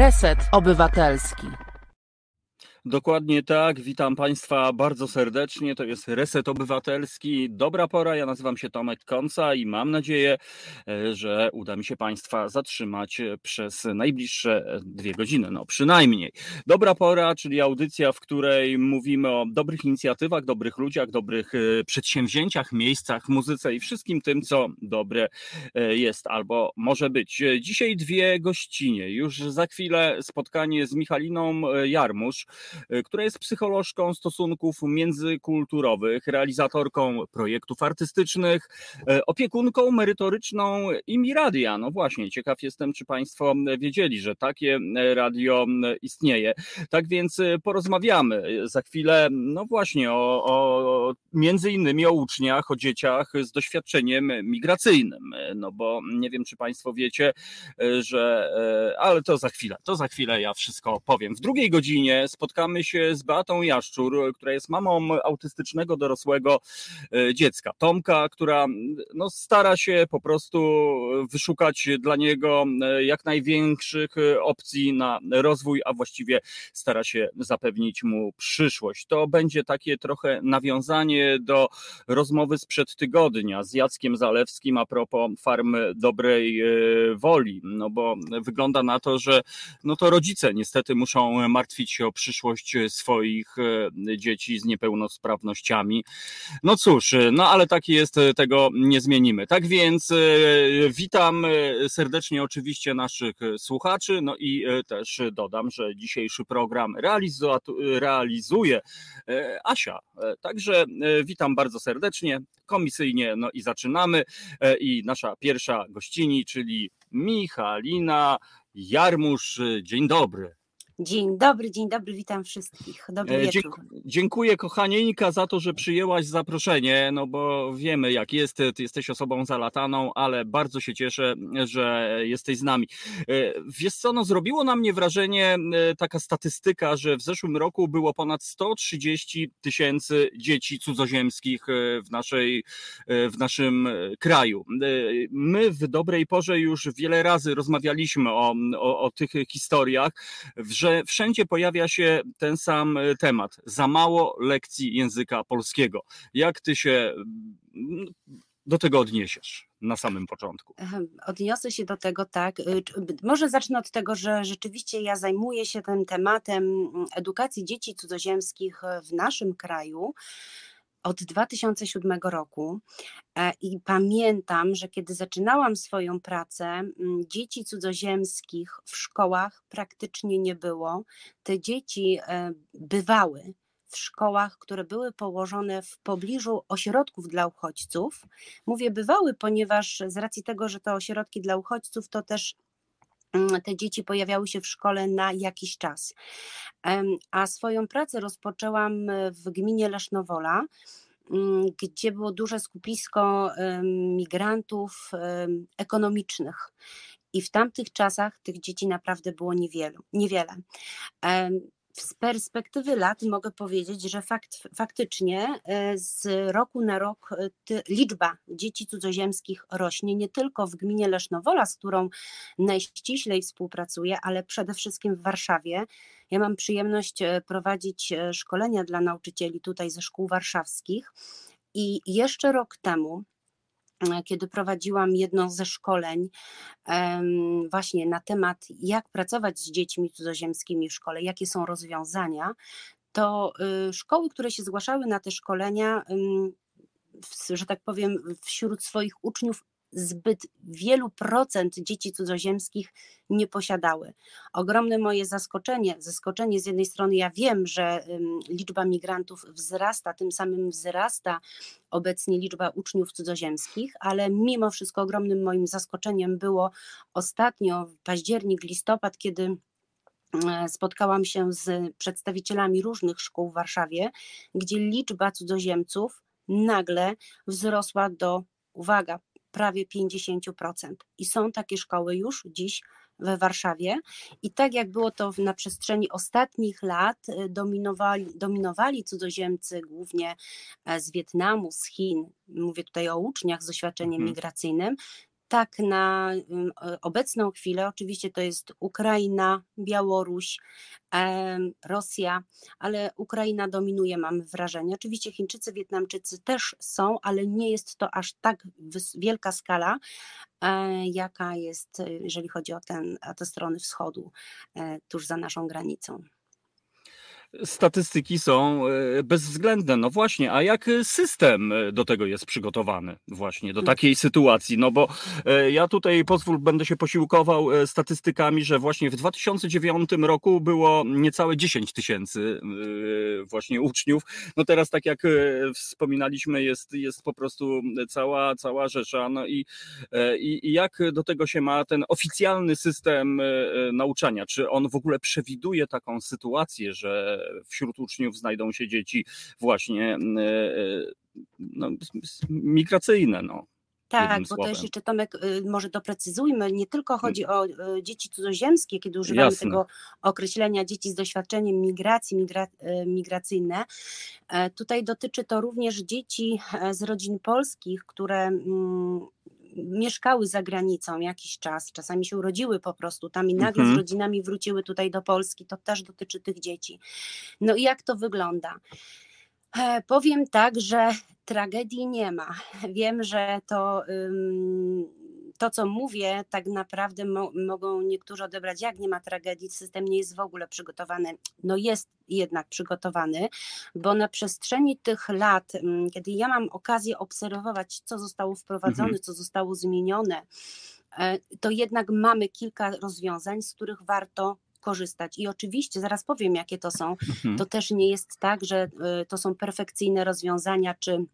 Reset Obywatelski. Dokładnie tak. Witam Państwa bardzo serdecznie. To jest Reset Obywatelski. Dobra pora. Ja nazywam się Tomek Konca i mam nadzieję, e, że uda mi się Państwa zatrzymać e, przez najbliższe e, dwie godziny. No przynajmniej. Dobra pora, czyli audycja, w której mówimy o dobrych inicjatywach, dobrych ludziach, dobrych przedsięwzięciach, miejscach, muzyce i wszystkim tym, co dobre jest albo może być. Dzisiaj dwie gościnie. Już za chwilę spotkanie z Michaliną Jarmusz która jest psycholożką stosunków międzykulturowych, realizatorką projektów artystycznych, y, opiekunką merytoryczną Imiradia. No właśnie, ciekaw jestem, czy Państwo wiedzieli, że takie radio istnieje. Tak więc porozmawiamy za chwilę, no właśnie, o, o między innymi o uczniach, o dzieciach z doświadczeniem migracyjnym. No bo nie wiem, czy Państwo wiecie, że, ale to za chwilę, to za chwilę ja wszystko powiem. W drugiej godzinie spotkamy spotkamy się z Beatą Jaszczur, która jest mamą autystycznego dorosłego e, dziecka. Tomka, która no, stara się po prostu wyszukać dla niego e, jak największych e, opcji na rozwój, a właściwie stara się zapewnić mu przyszłość. To będzie takie trochę nawiązanie do rozmowy sprzed tygodnia z Jackiem Zalewskim a propos farm dobrej woli, no bo wygląda na to, że no to rodzice niestety muszą martwić się o przyszłość przyszłość e, swoich e, dzieci z niepełnosprawnościami. No cóż, e, no ale taki jest, tego nie zmienimy. Tak więc witam serdecznie oczywiście naszych słuchaczy, no i też dodam, że dzisiejszy program realizuje Asia. Także witam bardzo serdecznie, komisyjnie, no i zaczynamy. I nasza pierwsza gościni, czyli Michalina Jarmusz. Dzień dobry. Dzień dobry, dzień dobry, witam wszystkich. Dobry e, wieczór. Dziękuję kochanieńka za to, że przyjęłaś zaproszenie, no bo wiemy jak jest, ty jesteś osobą zalataną, ale bardzo się cieszę, że jesteś z nami. E, wiesz co, no zrobiło na mnie wrażenie e, taka statystyka, że w zeszłym roku było ponad 130 tysięcy dzieci cudzoziemskich w, naszej, w naszym kraju. My w dobrej porze już wiele razy rozmawialiśmy o, o, o tych historiach, że że wszędzie pojawia się ten sam e, temat. Za mało lekcji języka polskiego. Jak ty się mm, do tego odniesiesz na samym początku? Odniosę się do tego tak. Y, może zacznę od tego, że rzeczywiście ja zajmuję się tym tematem mm, edukacji dzieci cudzoziemskich w naszym kraju od 2007 roku e, i pamiętam, że kiedy zaczynałam swoją pracę, dzieci cudzoziemskich w szkołach praktycznie nie było. Te dzieci e, bywały w szkołach, które były położone w pobliżu ośrodków dla uchodźców. Mówię bywały, ponieważ z racji tego, że te ośrodki dla uchodźców to też te dzieci pojawiały się w szkole na jakiś czas. A swoją pracę rozpoczęłam e, w gminie Lesznowola, mm, gdzie było duże skupisko migrantów ekonomicznych. I w tamtych czasach tych dzieci naprawdę było niewielu, niewiele z perspektywy lat mogę powiedzieć, że fakt, faktycznie e, z roku na rok e, liczba dzieci cudzoziemskich rośnie nie tylko w gminie Lesznowola, z którą najściślej współpracuję, ale przede wszystkim w Warszawie. Ja mam przyjemność e, prowadzić szkolenia dla nauczycieli tutaj ze szkół warszawskich i jeszcze rok temu kiedy prowadziłam jedno ze szkoleń właśnie na temat, jak pracować z dziećmi cudzoziemskimi w szkole, jakie są rozwiązania, to y, szkoły, które się zgłaszały na te szkolenia, że tak powiem, wśród swoich uczniów zbyt wielu procent dzieci cudzoziemskich nie posiadały. Ogromne moje zaskoczenie, zaskoczenie z jednej strony ja wiem, że liczba migrantów wzrasta, tym samym wzrasta obecnie liczba uczniów cudzoziemskich, ale mimo wszystko ogromnym moim zaskoczeniem było ostatnio październik, listopad, kiedy e, spotkałam się z przedstawicielami różnych szkół w Warszawie, gdzie liczba cudzoziemców nagle wzrosła do, uwaga, prawie 50%. I są takie szkoły już dziś we Warszawie. I tak jak było to na przestrzeni ostatnich lat, y, dominowali, dominowali cudzoziemcy głównie e, z Wietnamu, z Chin. Mówię tutaj o uczniach z doświadczeniem mhm. migracyjnym. Tak na obecną chwilę, oczywiście to jest Ukraina, Białoruś, Rosja, ale Ukraina dominuje, mamy wrażenie. Oczywiście Chińczycy, Wietnamczycy też są, ale nie jest to aż tak wielka skala, e, jaka jest, jeżeli chodzi o, ten, o te strony wschodu, e, tuż za naszą granicą statystyki są e, bezwzględne. No właśnie, a jak system e, do tego jest przygotowany właśnie, do takiej sytuacji? No bo e, ja tutaj pozwól, będę się posiłkował statystykami, że właśnie w 2009 roku było niecałe 10 tysięcy właśnie uczniów. No teraz, tak jak wspominaliśmy, jest, jest po prostu cała, cała rzesza. No i, i, i jak do tego się ma ten oficjalny system nauczania? Czy on w ogóle przewiduje taką sytuację, że wśród uczniów znajdą się dzieci właśnie e, e, no, migracyjne. No. Tak, bo też jeszcze Tomek, y, może doprecyzujmy, nie tylko mm. chodzi o y, dzieci cudzoziemskie, kiedy używamy Jasne. tego określenia dzieci z doświadczeniem migracji, migra, y, migracyjne. E, tutaj dotyczy to również dzieci z rodzin polskich, które mm, mieszkały za granicą jakiś czas, czasami się urodziły po prostu tam i nagle mhm. z rodzinami wróciły tutaj do Polski, to też dotyczy tych dzieci. No i jak to wygląda? E, powiem tak, że tragedii nie ma. Wiem, że to to, co mówię, tak naprawdę mo mogą niektórzy odebrać, jak nie ma tragedii, system nie jest w ogóle przygotowany. No jest jednak przygotowany, bo na przestrzeni tych lat, mm, kiedy ja mam okazję obserwować, co zostało wprowadzone, mhm. co zostało zmienione, e, to jednak mamy kilka rozwiązań, z których warto korzystać. I oczywiście, zaraz powiem, jakie to są. Mhm. To też nie jest tak, że e, to są perfekcyjne rozwiązania, czy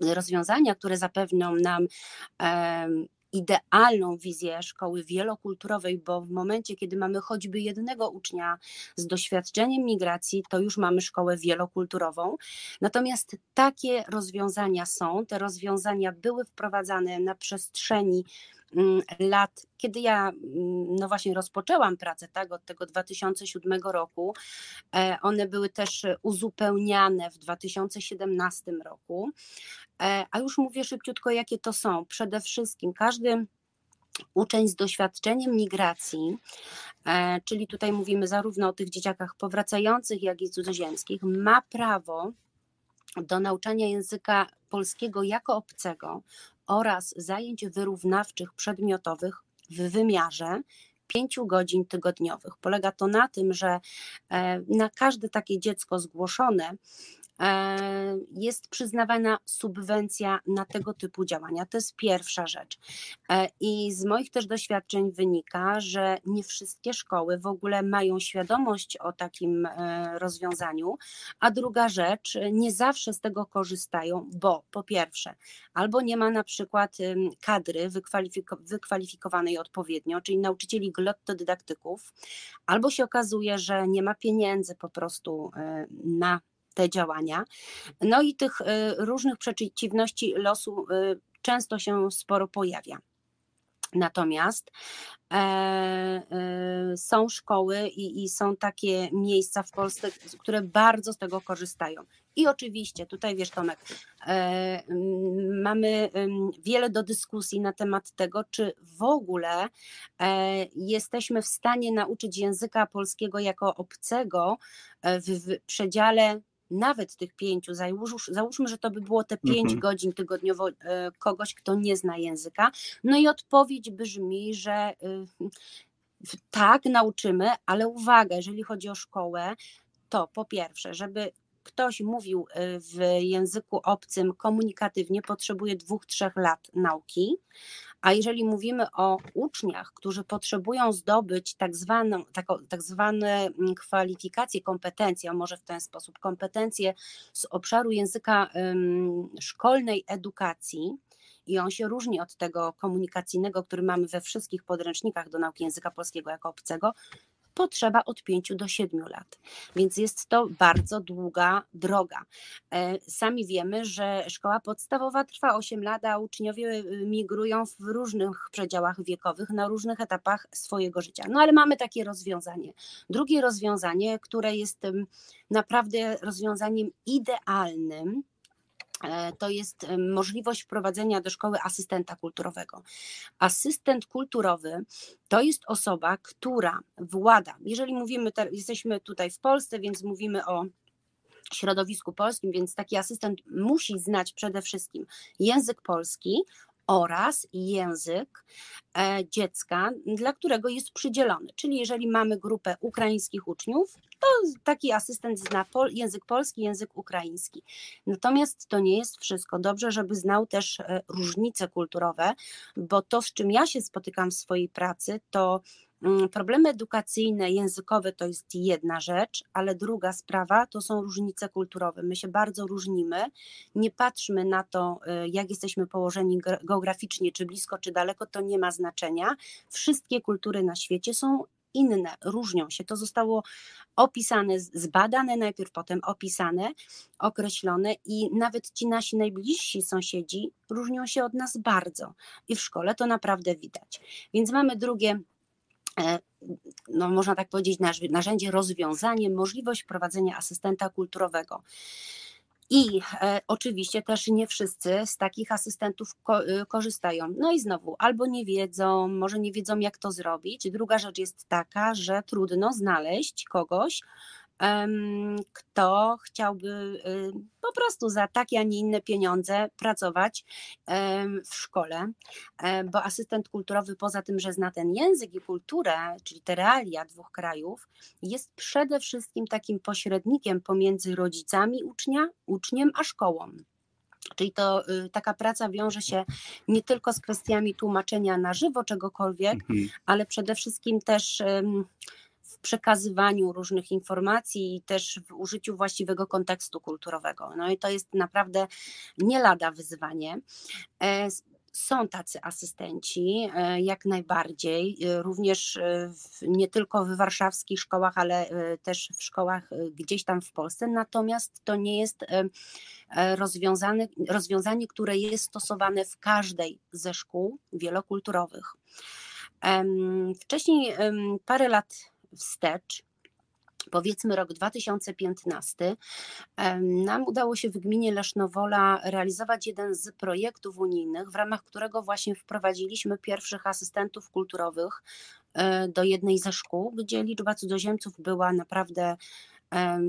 rozwiązania, które zapewnią nam idealną wizję szkoły wielokulturowej, bo w momencie, kiedy mamy choćby jednego ucznia z doświadczeniem migracji, to już mamy szkołę wielokulturową. Natomiast takie rozwiązania są, te rozwiązania były wprowadzane na przestrzeni mm, lat, kiedy ja mm, no właśnie rozpoczęłam pracę tak, od tego 2007 roku, e, one były też uzupełniane w 2017 roku. E, a już mówię szybciutko, jakie to są. Przede wszystkim każdy uczeń z doświadczeniem migracji, e, czyli tutaj mówimy zarówno o tych dzieciakach powracających, jak i cudzoziemskich, ma prawo do nauczania języka polskiego jako obcego oraz zajęć wyrównawczych przedmiotowych w wymiarze 5 godzin tygodniowych. Polega to na tym, że e, na każde takie dziecko zgłoszone jest przyznawana subwencja na tego typu działania. To jest pierwsza rzecz. E, I z moich też doświadczeń wynika, że nie wszystkie szkoły w ogóle mają świadomość o takim e, rozwiązaniu, a druga rzecz, nie zawsze z tego korzystają, bo po pierwsze, albo nie ma na przykład kadry wykwalifiko wykwalifikowanej odpowiednio, czyli nauczycieli glottodydaktyków, albo się okazuje, że nie ma pieniędzy po prostu na te działania. No i tych y, różnych przeciwności losu y, często się sporo pojawia. Natomiast e, e, są szkoły i, i, są takie miejsca w Polsce, które bardzo z tego korzystają. I oczywiście, tutaj wiesz, Tomek, e, mamy wiele do dyskusji na temat tego, czy w ogóle e, jesteśmy w stanie nauczyć języka polskiego jako obcego w, w przedziale nawet tych pięciu, załóż, załóżmy, że to by było te pięć mhm. godzin tygodniowo e, kogoś, kto nie zna języka. No i odpowiedź brzmi, że y, tak, nauczymy, ale uwaga, jeżeli chodzi o szkołę, to po pierwsze, żeby ktoś mówił y, w języku obcym komunikatywnie, potrzebuje dwóch, trzech lat nauki. A jeżeli mówimy o uczniach, którzy potrzebują zdobyć tak, zwaną, tak, tak zwane mm, kwalifikacje, kompetencje, a może w ten sposób kompetencje z obszaru języka szkolnej edukacji, i on się różni od tego komunikacyjnego, który mamy we wszystkich podręcznikach do nauki języka polskiego jako obcego, potrzeba od 5 do 7 lat. Więc jest to bardzo długa droga. E, sami wiemy, że szkoła podstawowa trwa 8 lat, a uczniowie y, migrują w różnych przedziałach wiekowych, na różnych etapach swojego życia. No ale mamy takie rozwiązanie. Drugie rozwiązanie, które jest naprawdę rozwiązaniem idealnym, to jest możliwość wprowadzenia do szkoły asystenta kulturowego. Asystent kulturowy to jest osoba, która włada, jeżeli mówimy, jesteśmy tutaj w Polsce, więc mówimy o środowisku polskim, więc taki asystent musi znać przede wszystkim język polski oraz język e, dziecka, dla którego jest przydzielony. Czyli jeżeli mamy grupę ukraińskich uczniów, to taki asystent zna pol, język polski, język ukraiński. Natomiast to nie jest wszystko. Dobrze, żeby znał też e, różnice kulturowe, bo to, z czym ja się spotykam w swojej pracy, to problemy edukacyjne, językowe to jest jedna rzecz, ale druga sprawa to są różnice kulturowe. My się bardzo różnimy. Nie patrzmy na to, y, jak jesteśmy położeni geograficznie, czy blisko, czy daleko, to nie ma znaczenia. Wszystkie kultury na świecie są inne, różnią się. To zostało opisane, zbadane najpierw, potem opisane, określone i nawet ci nasi najbliżsi sąsiedzi różnią się od nas bardzo. I w szkole to naprawdę widać. Więc mamy drugie no można tak powiedzieć, narzędzie, rozwiązanie, możliwość prowadzenia asystenta kulturowego. I e, oczywiście też nie wszyscy z takich asystentów ko y, korzystają. No i znowu, albo nie wiedzą, może nie wiedzą, jak to zrobić. Druga rzecz jest taka, że trudno znaleźć kogoś, kto chciałby y, po prostu za takie, a nie inne pieniądze pracować w szkole, e, bo asystent kulturowy poza tym, że zna ten język i kulturę, czyli te realia dwóch krajów, jest przede wszystkim takim pośrednikiem pomiędzy rodzicami ucznia, uczniem a szkołą. Czyli to y, taka praca wiąże się nie tylko z kwestiami tłumaczenia na żywo czegokolwiek, mhm. ale przede wszystkim też przekazywaniu różnych informacji i też w użyciu właściwego kontekstu kulturowego. No i to jest naprawdę nie lada wyzwanie. E, są tacy asystenci, e, jak najbardziej, e, również w, nie tylko w warszawskich szkołach, ale też w szkołach gdzieś tam w Polsce. Natomiast to nie jest rozwiązane, rozwiązanie, które jest stosowane w każdej ze szkół wielokulturowych. Wcześniej, parę lat wstecz, powiedzmy rok 2015, nam udało się w gminie Lesznowola realizować jeden z projektów unijnych, w ramach którego właśnie wprowadziliśmy pierwszych asystentów kulturowych e, do jednej ze szkół, gdzie liczba cudzoziemców była naprawdę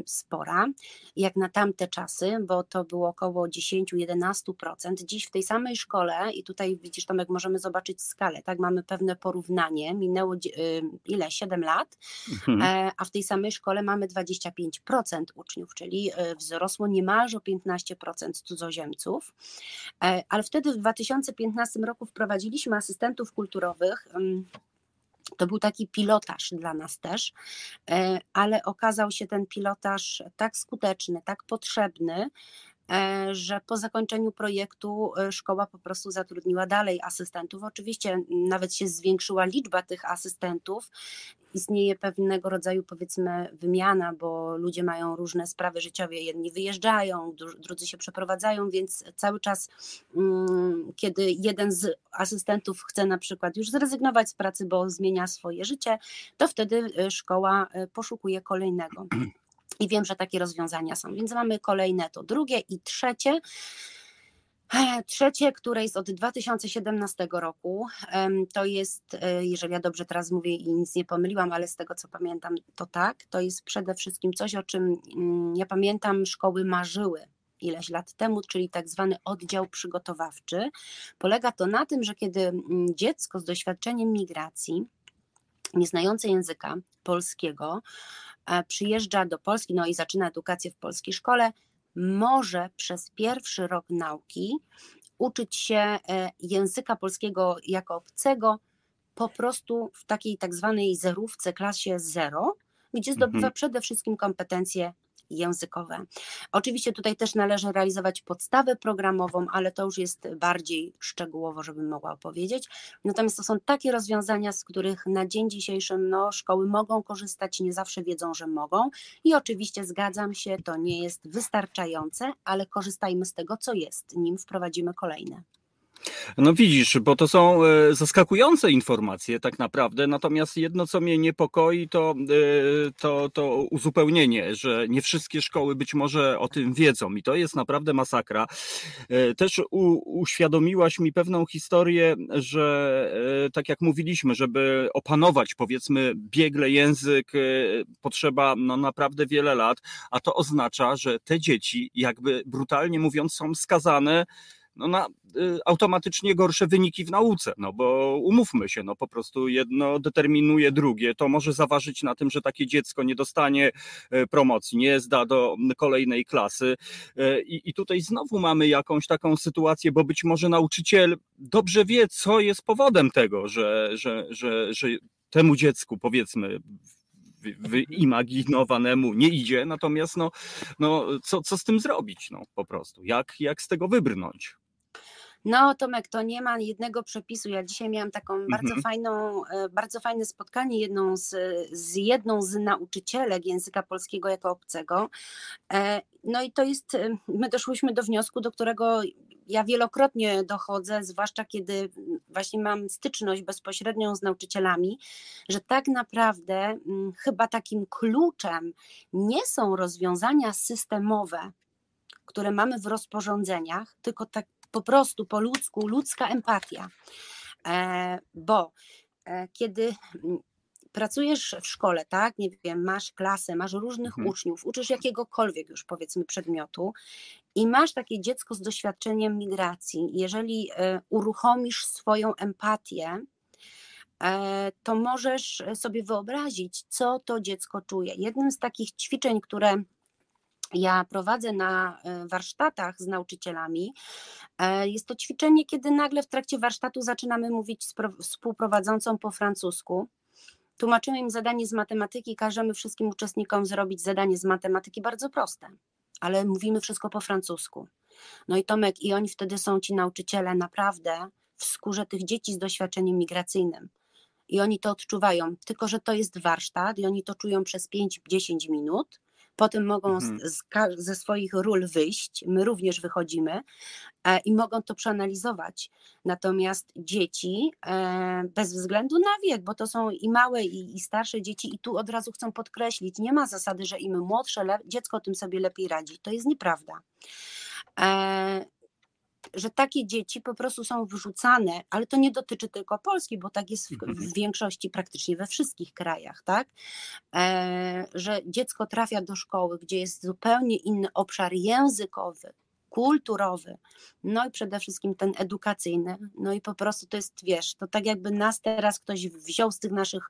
spora, jak na tamte czasy, bo to było około 10-11%. Dziś w tej samej szkole, i tutaj widzisz, Tomek, możemy zobaczyć skalę, tak, mamy pewne porównanie, minęło ile, 7 lat, mhm. E, a w tej samej szkole mamy 25% uczniów, czyli e, wzrosło niemalże o 15% cudzoziemców, e, ale wtedy w 2015 roku wprowadziliśmy asystentów kulturowych, to był taki pilotaż dla nas też, e, ale okazał się ten pilotaż tak skuteczny, tak potrzebny, E, że po zakończeniu projektu e, szkoła po prostu zatrudniła dalej asystentów. Oczywiście nawet się zwiększyła liczba tych asystentów. Istnieje pewnego rodzaju powiedzmy wymiana, bo ludzie mają różne sprawy życiowe, jedni wyjeżdżają, drudzy się przeprowadzają, więc cały czas, mm, kiedy jeden z asystentów chce na przykład już zrezygnować z pracy, bo zmienia swoje życie, to wtedy e, szkoła poszukuje kolejnego. I wiem, że takie rozwiązania są. Więc mamy kolejne to drugie i trzecie. E, trzecie, które jest od 2017 roku, to jest, e, jeżeli ja dobrze teraz mówię i nic nie pomyliłam, ale z tego co pamiętam, to tak, to jest przede wszystkim coś, o czym mm, ja pamiętam, szkoły marzyły ileś lat temu, czyli tak zwany oddział przygotowawczy. Polega to na tym, że kiedy mm, dziecko z doświadczeniem migracji, nieznające języka polskiego, przyjeżdża do Polski, no i zaczyna edukację w polskiej szkole, może przez pierwszy rok nauki uczyć się e, języka polskiego jako obcego po prostu w takiej tak zwanej zerówce, klasie zero, gdzie zdobywa mhm. przede wszystkim kompetencje językowe. Oczywiście tutaj też należy realizować podstawę programową, ale to już jest bardziej szczegółowo, żebym mogła opowiedzieć. Natomiast to są takie rozwiązania, z których na dzień dzisiejszy no, szkoły mogą korzystać, nie zawsze wiedzą, że mogą. I oczywiście zgadzam się, to nie jest wystarczające, ale korzystajmy z tego, co jest, nim wprowadzimy kolejne. No widzisz, bo to są e, zaskakujące informacje tak naprawdę, natomiast jedno, co mnie niepokoi, to, e, to, to uzupełnienie, że nie wszystkie szkoły być może o tym wiedzą i to jest naprawdę masakra. E, też u, uświadomiłaś mi pewną historię, że tak jak mówiliśmy, żeby opanować powiedzmy biegle język, potrzeba no, naprawdę wiele lat, a to oznacza, że te dzieci jakby brutalnie mówiąc są skazane no na y, automatycznie gorsze wyniki w nauce, no bo umówmy się, no po prostu jedno determinuje drugie, to może zaważyć na tym, że takie dziecko nie dostanie e, promocji, nie zda do kolejnej klasy. E, i, i tutaj znowu mamy jakąś taką sytuację, bo być może nauczyciel dobrze wie, co jest powodem tego, że, że, że, że temu dziecku powiedzmy wyimaginowanemu nie idzie, natomiast no, no co, co z tym zrobić no, po prostu, jak, jak z tego wybrnąć? No, Tomek, to nie ma jednego przepisu. Ja dzisiaj miałam taką mhm. bardzo fajną, e, bardzo fajne spotkanie jedną z, z jedną z nauczycielek języka polskiego jako obcego. E, no i to jest, e, my doszłyśmy do wniosku, do którego ja wielokrotnie dochodzę, zwłaszcza kiedy właśnie mam styczność bezpośrednią z nauczycielami, że tak naprawdę mm, chyba takim kluczem nie są rozwiązania systemowe, które mamy w rozporządzeniach, tylko tak po prostu po ludzku, ludzka empatia. E, bo e, kiedy pracujesz w szkole, tak, nie wiem, masz klasę, masz różnych mhm. uczniów, uczysz jakiegokolwiek już powiedzmy przedmiotu i masz takie dziecko z doświadczeniem migracji, jeżeli e, uruchomisz swoją empatię, to możesz sobie wyobrazić, co to dziecko czuje. Jednym z takich ćwiczeń, które ja prowadzę na e, warsztatach z nauczycielami. E, jest to ćwiczenie, kiedy nagle w trakcie warsztatu zaczynamy mówić z współprowadzącą po francusku. Tłumaczymy im zadanie z matematyki, każemy wszystkim uczestnikom zrobić zadanie z matematyki bardzo proste, ale mówimy wszystko po francusku. No i Tomek, i oni wtedy są ci nauczyciele naprawdę w skórze tych dzieci z doświadczeniem migracyjnym. I oni to odczuwają, tylko że to jest warsztat i oni to czują przez 5-10 minut potem mogą mhm. z, ze swoich ról wyjść, my również wychodzimy e, i mogą to przeanalizować. Natomiast dzieci, e, bez względu na wiek, bo to są i małe, i, i starsze dzieci, i tu od razu chcą podkreślić, nie ma zasady, że im młodsze, dziecko tym sobie lepiej radzi. To jest nieprawda. E, że takie dzieci po prostu są wrzucane, ale to nie dotyczy tylko Polski, bo tak jest w, w mhm. większości, praktycznie we wszystkich krajach, tak? E, że dziecko trafia do szkoły, gdzie jest zupełnie inny obszar językowy, kulturowy, no i przede wszystkim ten edukacyjny. No i po prostu to jest, wiesz, to tak jakby nas teraz ktoś wziął z tych naszych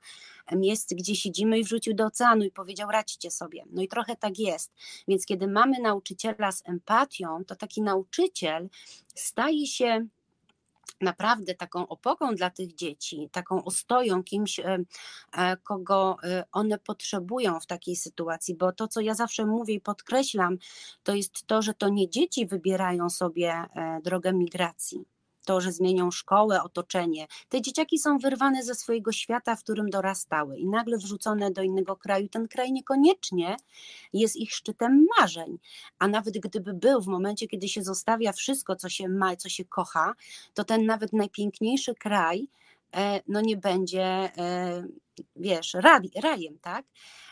miejsc, gdzie siedzimy i wrzucił do oceanu i powiedział, radźcie sobie. No i trochę tak jest. Więc kiedy mamy nauczyciela z empatią, to taki nauczyciel staje się naprawdę taką opoką dla tych dzieci, taką ostoją, kimś, e, e, kogo e, one potrzebują w takiej sytuacji, bo to, co ja zawsze mówię i podkreślam, to jest to, że to nie dzieci wybierają sobie drogę migracji to, że zmienią szkołę, otoczenie. Te dzieciaki są wyrwane ze swojego świata, w którym dorastały i nagle wrzucone do innego kraju. Ten kraj niekoniecznie jest ich szczytem marzeń, a nawet gdyby był w momencie, kiedy się zostawia wszystko, co się ma, co się kocha, to ten nawet najpiękniejszy kraj no nie będzie, e, wiesz, rajem, tak?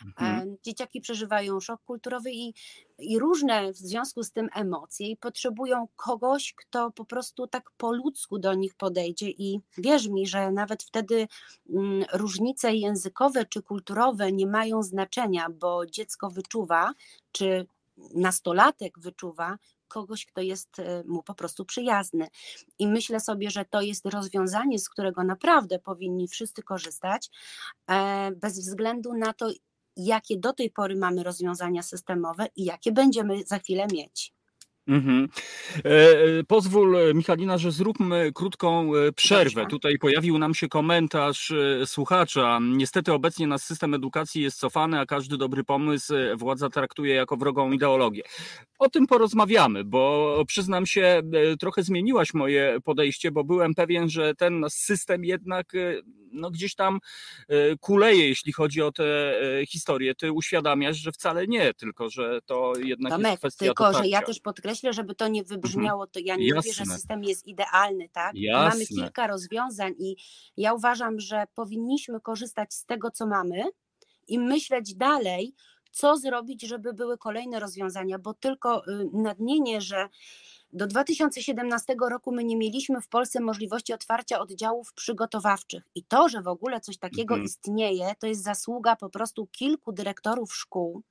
Mhm. E, dzieciaki przeżywają szok kulturowy i, i różne w związku z tym emocje i potrzebują kogoś, kto po prostu tak po ludzku do nich podejdzie i wierz mi, że nawet wtedy mm, różnice językowe czy kulturowe nie mają znaczenia, bo dziecko wyczuwa, czy nastolatek wyczuwa, kogoś, kto jest e, mu po prostu przyjazny. I myślę sobie, że to jest rozwiązanie, z którego naprawdę powinni wszyscy korzystać, e, bez względu na to, jakie do tej pory mamy rozwiązania systemowe i jakie będziemy za chwilę mieć. E, pozwól, e, Michalina, że zróbmy krótką przerwę. Tutaj pojawił nam się komentarz słuchacza. Niestety obecnie nasz system edukacji jest cofany, a każdy dobry pomysł władza traktuje jako wrogą ideologię. O tym porozmawiamy, bo przyznam się, trochę zmieniłaś moje podejście, bo byłem pewien, że ten system jednak no gdzieś tam kuleje, jeśli chodzi o te historie. Ty uświadamiasz, że wcale nie, tylko że to jednak Tomek, jest kwestia tylko dotarcia. że ja też podkreślę, żeby to nie wybrzmiało, to ja nie mówię, że Jasne. system jest idealny, tak? Mamy Jasne. kilka rozwiązań i ja uważam, że powinniśmy korzystać z tego, co mamy i myśleć dalej, co zrobić, żeby były kolejne rozwiązania, bo tylko y, nadmienię, że do 2017 roku my nie mieliśmy w Polsce możliwości otwarcia oddziałów przygotowawczych. I to, że w ogóle coś takiego Mhm. istnieje, to jest zasługa po prostu kilku dyrektorów szkół,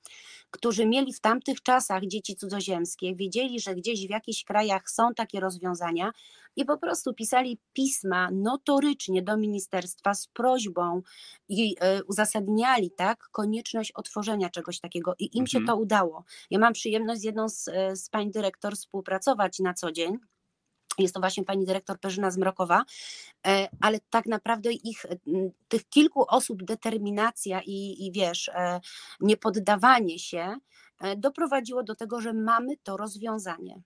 którzy mieli w tamtych czasach dzieci cudzoziemskie, wiedzieli, że gdzieś w jakichś krajach są takie rozwiązania i po prostu pisali pisma notorycznie do ministerstwa z prośbą i e, uzasadniali tak konieczność otworzenia czegoś takiego i im się Mhm. to udało. Ja mam przyjemność z jedną z, e, z pań dyrektor współpracować na co dzień. Jest to właśnie pani dyrektor Perzyna Zmrokowa, e, ale tak naprawdę ich, tych kilku osób determinacja i, i wiesz, e, niepoddawanie się e, doprowadziło do tego, że mamy to rozwiązanie.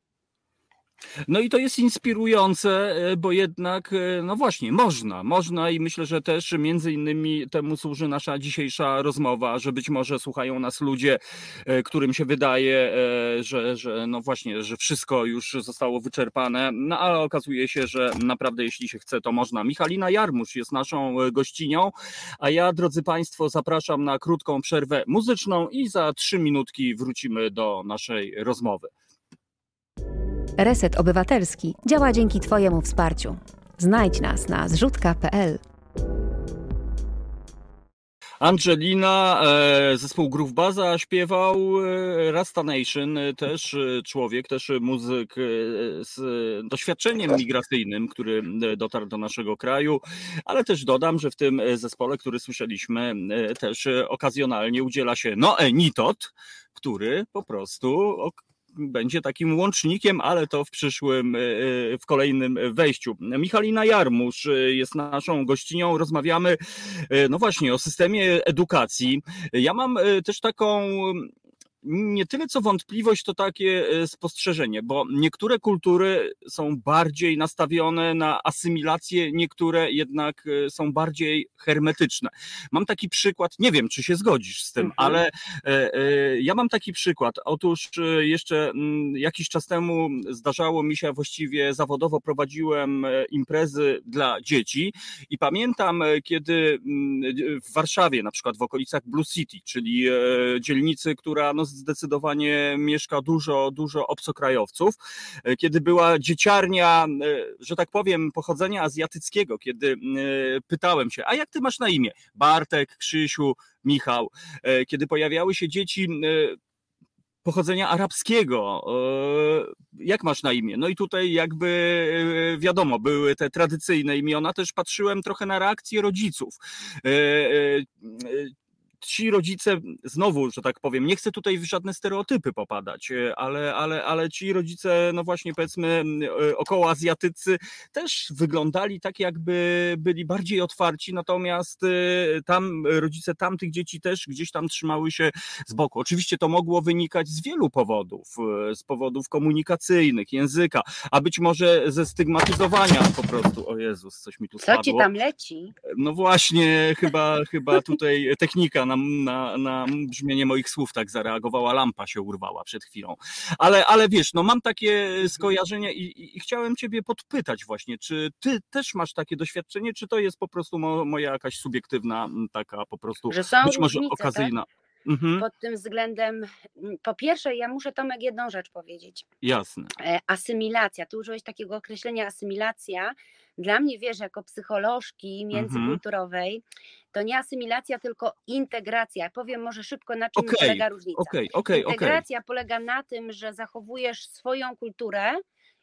No i to jest inspirujące, e, bo jednak, e, no właśnie, można, można i myślę, że też między innymi temu służy nasza dzisiejsza rozmowa, że być może słuchają nas ludzie, e, którym się wydaje, że, że no właśnie, że wszystko już zostało wyczerpane, no ale okazuje się, że naprawdę jeśli się chce, to można. Michalina Jarmusz jest naszą gościnią, a ja, drodzy Państwo, zapraszam na krótką przerwę muzyczną i za trzy minutki wrócimy do naszej rozmowy. Reset Obywatelski działa dzięki Twojemu wsparciu. Znajdź nas na zrzutka.pl. Angelina, e, zespół Groove Baza śpiewał e, Rasta Nation, e, też człowiek, też muzyk z doświadczeniem migracyjnym, który dotarł do naszego kraju, ale też dodam, że w tym zespole, który słyszeliśmy, też okazjonalnie udziela się Noe Nitot, który po prostu będzie takim łącznikiem, ale to w przyszłym, e, e, w kolejnym wejściu. Michalina Jarmusz e, jest naszą gościnią, rozmawiamy no właśnie o systemie edukacji. Ja mam też taką nie tyle co wątpliwość, to takie e, spostrzeżenie, bo niektóre kultury są bardziej nastawione na asymilację, niektóre jednak e, są bardziej hermetyczne. Mam taki przykład, nie wiem, czy się zgodzisz z tym, Mhm. ale e, ja mam taki przykład. Otóż jeszcze mm, jakiś czas temu zdarzało mi się, właściwie zawodowo prowadziłem imprezy dla dzieci i pamiętam, kiedy mm, w Warszawie, na przykład w okolicach Blue City, czyli dzielnicy, która no zdecydowanie mieszka dużo, dużo obcokrajowców, e, kiedy była dzieciarnia, e, że tak powiem, pochodzenia azjatyckiego, kiedy e, pytałem się, a jak ty masz na imię? Bartek, Krzysiu, Michał. Kiedy pojawiały się dzieci pochodzenia arabskiego. Jak masz na imię? No i tutaj jakby wiadomo, były te tradycyjne imiona, też patrzyłem trochę na reakcję rodziców. Ci rodzice, znowu, że tak powiem, nie chcę tutaj w żadne stereotypy popadać, e, ale, ale, ale ci rodzice, no właśnie powiedzmy e, około azjatycy, też wyglądali tak, jakby byli bardziej otwarci, natomiast e, tam rodzice tamtych dzieci też gdzieś tam trzymały się z boku. Oczywiście to mogło wynikać z wielu powodów, z powodów komunikacyjnych, języka, a być może ze stygmatyzowania po prostu. O Jezus, coś mi tu Co spadło. ci tam leci? No właśnie, chyba, chyba tutaj technika na, na, na brzmienie moich słów tak zareagowała, lampa się urwała przed chwilą. Ale, ale wiesz, no mam takie skojarzenia i, i, chciałem ciebie podpytać właśnie, czy ty też masz takie doświadczenie, czy to jest po prostu mo, moja jakaś subiektywna taka po prostu, być może różnice, tak? Mhm, Pod tym względem, m, po pierwsze, ja muszę Tomek jedną rzecz powiedzieć. jasne. E, Asymilacja. Ty użyłeś takiego określenia asymilacja. Dla mnie, wiesz, jako psycholożki międzykulturowej, to nie asymilacja, tylko integracja. Powiem może szybko, na czym Okej, polega różnica. Okej, okej. Integracja polega na tym, że zachowujesz swoją kulturę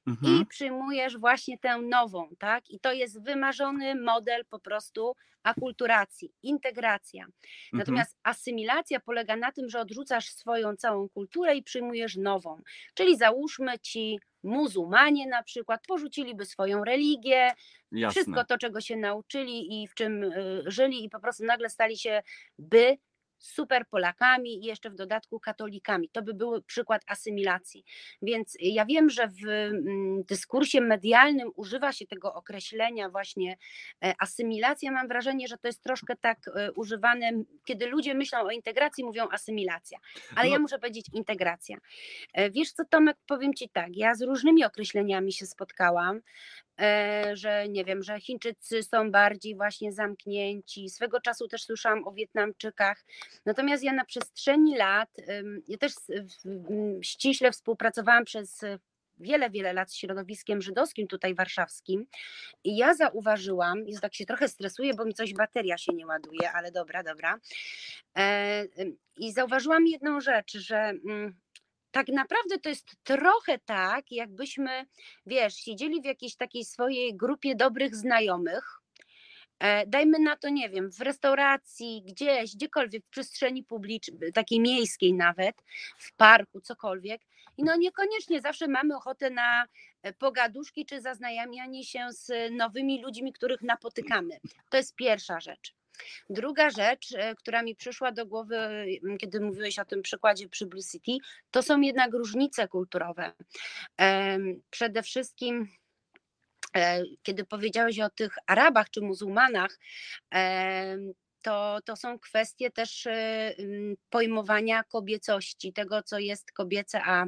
Mhm, i przyjmujesz właśnie tę nową, tak? I to jest wymarzony model po prostu akulturacji, integracja. mhm. Natomiast asymilacja polega na tym, że odrzucasz swoją całą kulturę i przyjmujesz nową. Czyli załóżmy ci muzułmanie na przykład porzuciliby swoją religię, Jasne. wszystko to, czego się nauczyli i w czym y, żyli i po prostu nagle stali się by super Polakami i jeszcze w dodatku katolikami. To by był przykład asymilacji. Więc ja wiem, że w mm, dyskursie medialnym używa się tego określenia właśnie e, asymilacja. Mam wrażenie, że to jest troszkę tak e, używane, kiedy ludzie myślą o integracji, mówią asymilacja. Ale No. ja muszę powiedzieć integracja. E, Wiesz co, Tomek, powiem Ci tak, ja z różnymi określeniami się spotkałam, że nie wiem, że Chińczycy są bardziej właśnie zamknięci. Swego czasu też słyszałam o Wietnamczykach. Natomiast ja na przestrzeni lat, ja też s- w- m, ściśle współpracowałam przez e, wiele, wiele lat z środowiskiem żydowskim tutaj warszawskim i ja zauważyłam, jest tak się trochę stresuję, bo mi coś bateria się nie ładuje, ale dobra, dobra. E, I zauważyłam jedną rzecz, że mm, tak naprawdę to jest trochę tak, jakbyśmy, wiesz, siedzieli w jakiejś takiej swojej grupie dobrych znajomych. e, Dajmy na to, nie wiem, w restauracji, gdzieś, gdziekolwiek, w przestrzeni publicznej, takiej miejskiej nawet, w parku, cokolwiek. I no niekoniecznie zawsze mamy ochotę na e, pogaduszki czy zaznajamianie się z nowymi ludźmi, których napotykamy. To jest pierwsza rzecz. Druga rzecz, e, która mi przyszła do głowy, m, kiedy mówiłeś o tym przykładzie przy Blue City, to są jednak różnice kulturowe. Przede wszystkim, e, kiedy powiedziałeś o tych Arabach czy muzułmanach, to, to są kwestie też e, pojmowania kobiecości, tego, co jest kobiece, a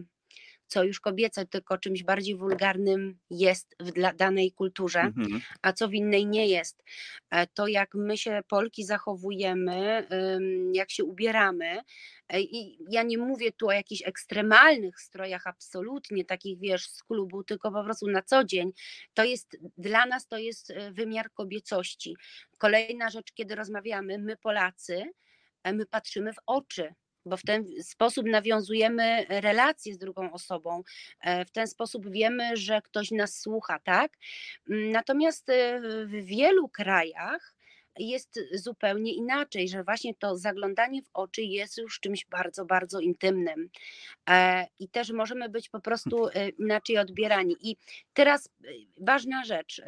co już kobiece, tylko czymś bardziej wulgarnym jest w dla danej kulturze Mhm. a co w innej nie jest. E, To jak my się Polki zachowujemy, jak się ubieramy. e, I ja nie mówię tu o jakichś ekstremalnych strojach, absolutnie takich, wiesz, z klubu, tylko po prostu na co dzień. To jest dla nas to jest e, wymiar kobiecości. Kolejna rzecz, kiedy rozmawiamy, my Polacy, my patrzymy w oczy. Bo w ten sposób nawiązujemy relacje z drugą osobą, e, w ten sposób wiemy, że ktoś nas słucha, tak? Mm, Natomiast e, w wielu krajach jest zupełnie inaczej, że właśnie to zaglądanie w oczy jest już czymś bardzo, bardzo intymnym. E, I też możemy być po prostu inaczej odbierani. I teraz ważna rzecz.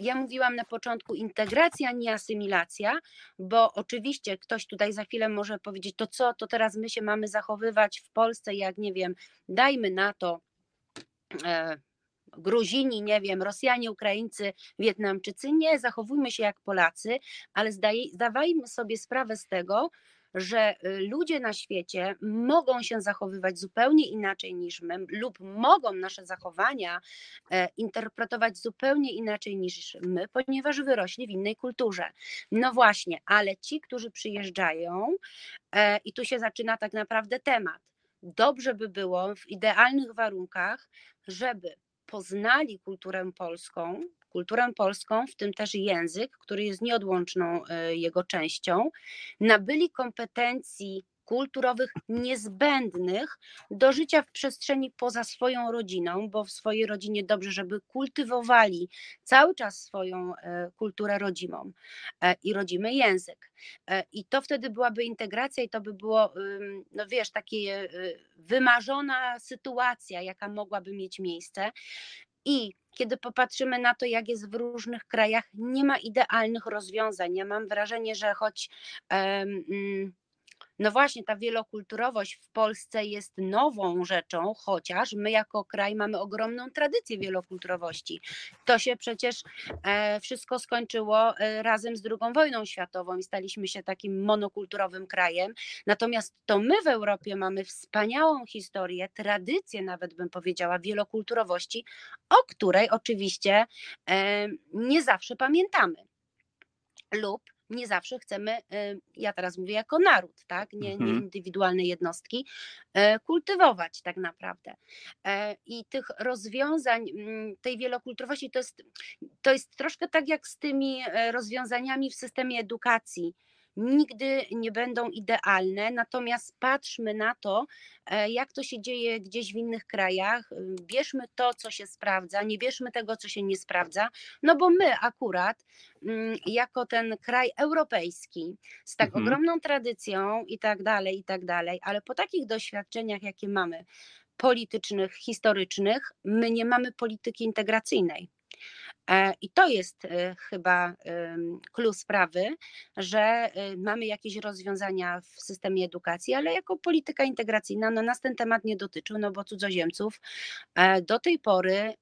Ja mówiłam na początku integracja, nie asymilacja, bo oczywiście ktoś tutaj za chwilę może powiedzieć, to co, to teraz my się mamy zachowywać w Polsce, jak nie wiem, dajmy na to. E, Gruzini, nie wiem, Rosjanie, Ukraińcy, Wietnamczycy. Nie, zachowujmy się jak Polacy, ale zdawajmy sobie sprawę z tego, że y, ludzie na świecie mogą się zachowywać zupełnie inaczej niż my, lub mogą nasze zachowania e, interpretować zupełnie inaczej niż my, ponieważ wyrośli w innej kulturze. No właśnie, ale ci, którzy przyjeżdżają, e, i tu się zaczyna tak naprawdę temat. Dobrze by było w idealnych warunkach, żeby poznali kulturę polską, kulturę polską, w tym też język, który jest nieodłączną e, jego częścią, nabyli kompetencji kulturowych niezbędnych do życia w przestrzeni poza swoją rodziną, bo w swojej rodzinie dobrze, żeby kultywowali cały czas swoją e, kulturę rodzimą e, i rodzimy język. I to wtedy byłaby integracja i to by było, no wiesz, takie wymarzona sytuacja, jaka mogłaby mieć miejsce. I kiedy popatrzymy na to, jak jest w różnych krajach, nie ma idealnych rozwiązań. Ja mam wrażenie, że choć mm, no właśnie ta wielokulturowość w Polsce jest nową rzeczą, chociaż my jako kraj mamy ogromną tradycję wielokulturowości. To się przecież e, wszystko skończyło e, razem z II wojną światową i staliśmy się takim monokulturowym krajem. Natomiast to my w Europie mamy wspaniałą historię, tradycję nawet bym powiedziała, wielokulturowości, o której oczywiście e, nie zawsze pamiętamy. Lub nie zawsze chcemy, y, ja teraz mówię jako naród, tak, nie, nie Mhm. indywidualne jednostki, e, kultywować tak naprawdę. E, I tych rozwiązań, mm, tej wielokulturowości, to jest, to jest troszkę tak jak z tymi e, rozwiązaniami w systemie edukacji. Nigdy nie będą idealne, natomiast patrzmy na to, e, jak to się dzieje gdzieś w innych krajach. y, Bierzmy to, co się sprawdza, nie bierzmy tego, co się nie sprawdza, no bo my akurat, mm, jako ten kraj europejski, z tak Mhm. ogromną tradycją i tak dalej, i tak dalej, ale po takich doświadczeniach, jakie mamy, politycznych, historycznych, my nie mamy polityki integracyjnej. E, I to jest e, chyba klucz sprawy, że e, mamy jakieś rozwiązania w systemie edukacji, ale jako polityka integracyjna no nas ten temat nie dotyczył, no bo cudzoziemców do tej pory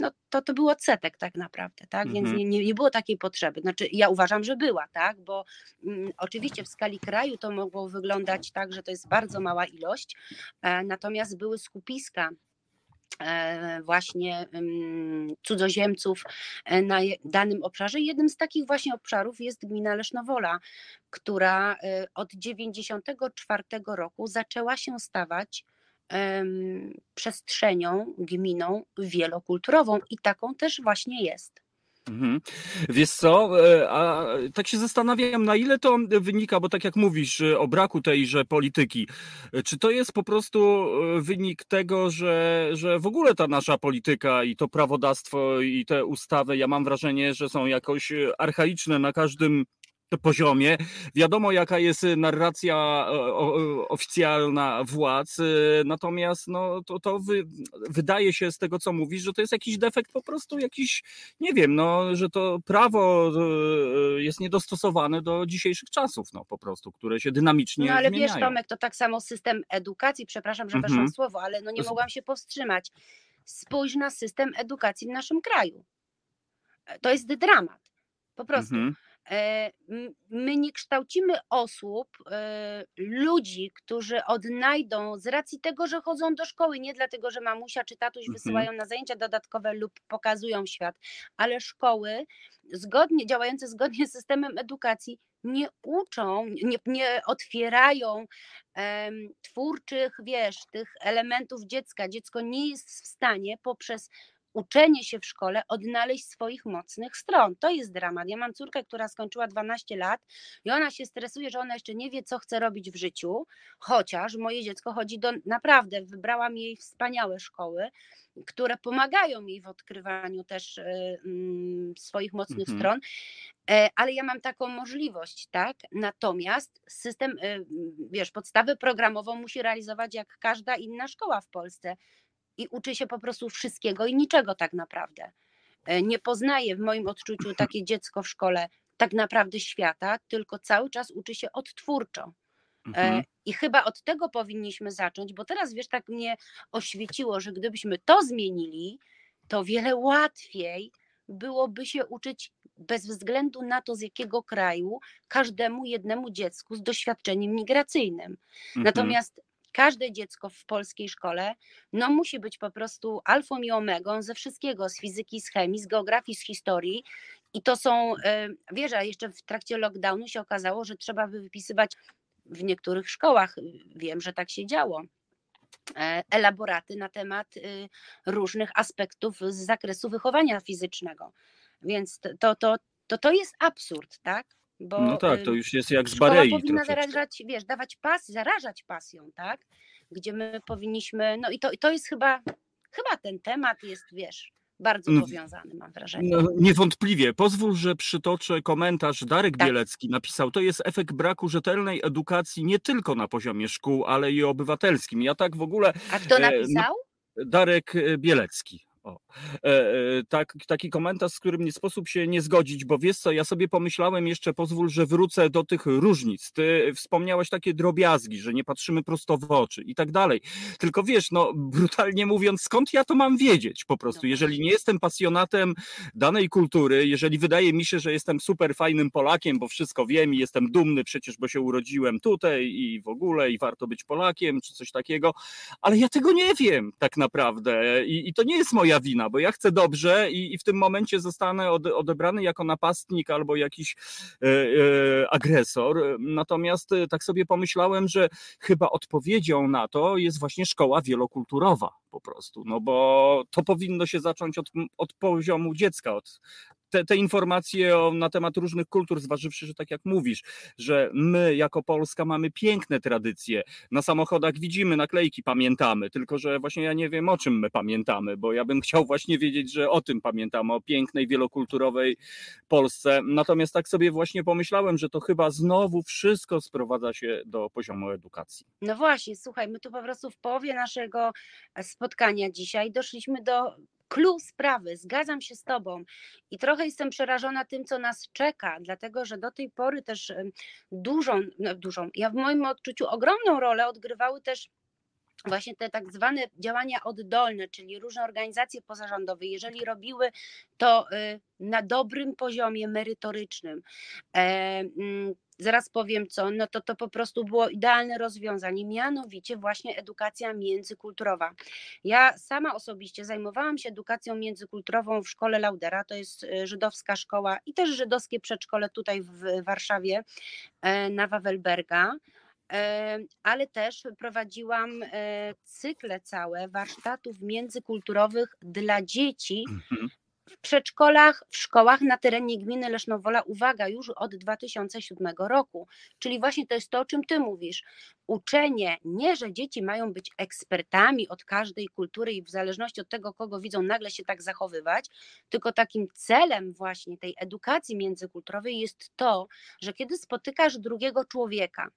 no to, to był odsetek tak naprawdę, tak? Mhm. Więc nie, nie, było takiej potrzeby. Znaczy ja uważam, że była, tak? Bo mm, oczywiście w skali kraju to mogło wyglądać tak, że to jest bardzo mała ilość, natomiast były skupiska właśnie cudzoziemców e, na danym obszarze. Jednym z takich właśnie obszarów jest gmina Lesznowola, która e, od 1994 roku zaczęła się stawać przestrzenią, gminą wielokulturową i taką też właśnie jest. Mhm. Wiesz co, e, a tak się zastanawiam, na ile to wynika, bo tak jak mówisz e, o braku tejże polityki, e, czy to jest po prostu wynik tego, że, że w ogóle ta nasza polityka i to prawodawstwo i te ustawy, ja mam wrażenie, że są jakoś archaiczne na każdym poziomie. Wiadomo, jaka jest narracja oficjalna władz, y, natomiast no, to, to wy, wydaje się z tego, co mówisz, że to jest jakiś defekt po prostu jakiś, nie wiem, no, że to prawo y, jest niedostosowane do dzisiejszych czasów, no po prostu, które się dynamicznie No ale zmieniają. wiesz Tomek, to tak samo system edukacji, przepraszam, że mhm. weszłam słowo, ale no nie mogłam się powstrzymać. Spójrz na system edukacji w naszym kraju. To jest dramat. Po prostu. Mhm. E, my nie kształcimy osób, e, ludzi, którzy odnajdą z racji tego, że chodzą do szkoły, nie dlatego, że mamusia czy tatuś mhm. wysyłają na zajęcia dodatkowe lub pokazują świat, ale szkoły zgodnie, działające zgodnie z systemem edukacji nie uczą, nie, nie otwierają um, twórczych, wiesz, tych elementów dziecka. Dziecko nie jest w stanie poprzez uczenie się w szkole odnaleźć swoich mocnych stron. To jest dramat. Ja mam córkę, która skończyła 12 lat i ona się stresuje, że ona jeszcze nie wie, co chce robić w życiu, chociaż moje dziecko chodzi do, naprawdę, wybrałam jej wspaniałe szkoły, które pomagają jej w odkrywaniu też y, mm, swoich mocnych mhm. stron, e, ale ja mam taką możliwość, tak? Natomiast system, y, wiesz, podstawę programową musi realizować jak każda inna szkoła w Polsce i uczy się po prostu wszystkiego i niczego tak naprawdę. E, nie poznaje w moim odczuciu takie dziecko w szkole tak naprawdę świata, tylko cały czas uczy się odtwórczo. E, mhm. I chyba od tego powinniśmy zacząć, bo teraz wiesz, tak mnie oświeciło, że gdybyśmy to zmienili, to wiele łatwiej byłoby się uczyć bez względu na to, z jakiego kraju, każdemu jednemu dziecku z doświadczeniem migracyjnym. Mhm. Natomiast każde dziecko w polskiej szkole no, musi być po prostu alfą i omegą ze wszystkiego, z fizyki, z chemii, z geografii, z historii. I to są, e, wiesz, a jeszcze w trakcie lockdownu się okazało, że trzeba wypisywać w niektórych szkołach, wiem, że tak się działo, e, elaboraty na temat y, różnych aspektów z zakresu wychowania fizycznego. Więc to, to, to, to jest absurd, tak? Bo, no tak, to już jest jak z Barei powinna zarażać, wiesz, dawać pas, zarażać pasją, tak? Gdzie my powinniśmy, no i to, i to jest chyba, chyba ten temat jest, wiesz, bardzo mm. powiązany, mam wrażenie. No, niewątpliwie. Pozwól, że przytoczę komentarz. Darek tak. Bielecki napisał, to jest efekt braku rzetelnej edukacji nie tylko na poziomie szkół, ale i obywatelskim. Ja tak w ogóle... A kto e, napisał? Darek Bielecki. O. E, e, tak, taki komentarz, z którym nie sposób się nie zgodzić, bo wiesz co, ja sobie pomyślałem jeszcze, pozwól, że wrócę do tych różnic. Ty wspomniałeś takie drobiazgi, że nie patrzymy prosto w oczy i tak dalej. Tylko wiesz, no brutalnie mówiąc, skąd ja to mam wiedzieć po prostu? No jeżeli nie jestem pasjonatem danej kultury, jeżeli wydaje mi się, że jestem super fajnym Polakiem, bo wszystko wiem i jestem dumny przecież, bo się urodziłem tutaj i w ogóle i warto być Polakiem, czy coś takiego, ale ja tego nie wiem tak naprawdę i, i to nie jest moja wina, bo ja chcę dobrze i, i w tym momencie zostanę odebrany jako napastnik albo jakiś e, e, agresor. Natomiast e, tak sobie pomyślałem, że chyba odpowiedzią na to jest właśnie szkoła wielokulturowa po prostu, no bo to powinno się zacząć od, od poziomu dziecka, od te, te informacje o, na temat różnych kultur, zważywszy, że tak jak mówisz, że my jako Polska mamy piękne tradycje. Na samochodach widzimy naklejki, pamiętamy, tylko że właśnie ja nie wiem o czym my pamiętamy, bo ja bym chciał właśnie wiedzieć, że o tym pamiętamy, o pięknej, wielokulturowej Polsce. Natomiast tak sobie właśnie pomyślałem, że to chyba znowu wszystko sprowadza się do poziomu edukacji. No właśnie, słuchaj, my tu po prostu w połowie naszego spotkania dzisiaj doszliśmy do Clue sprawy, zgadzam się z Tobą i trochę jestem przerażona tym, co nas czeka, dlatego że do tej pory też dużą, no dużą, ja w moim odczuciu ogromną rolę odgrywały też właśnie te tak zwane działania oddolne, czyli różne organizacje pozarządowe, jeżeli robiły to y, na dobrym poziomie merytorycznym, e, mm, zaraz powiem co, no to to po prostu było idealne rozwiązanie, mianowicie właśnie edukacja międzykulturowa. Ja sama osobiście zajmowałam się edukacją międzykulturową w szkole Laudera, to jest y, żydowska szkoła i też żydowskie przedszkole tutaj w Warszawie e, na Wawelberga ale też prowadziłam e, cykle całe warsztatów międzykulturowych dla dzieci mhm. W przedszkolach, w szkołach na terenie gminy Lesznowola, uwaga, już od 2007 roku. Czyli właśnie to jest to, o czym ty mówisz. Uczenie, nie, że dzieci mają być ekspertami od każdej kultury i w zależności od tego, kogo widzą, nagle się tak zachowywać, tylko takim celem właśnie tej edukacji międzykulturowej jest to, że kiedy spotykasz drugiego człowieka,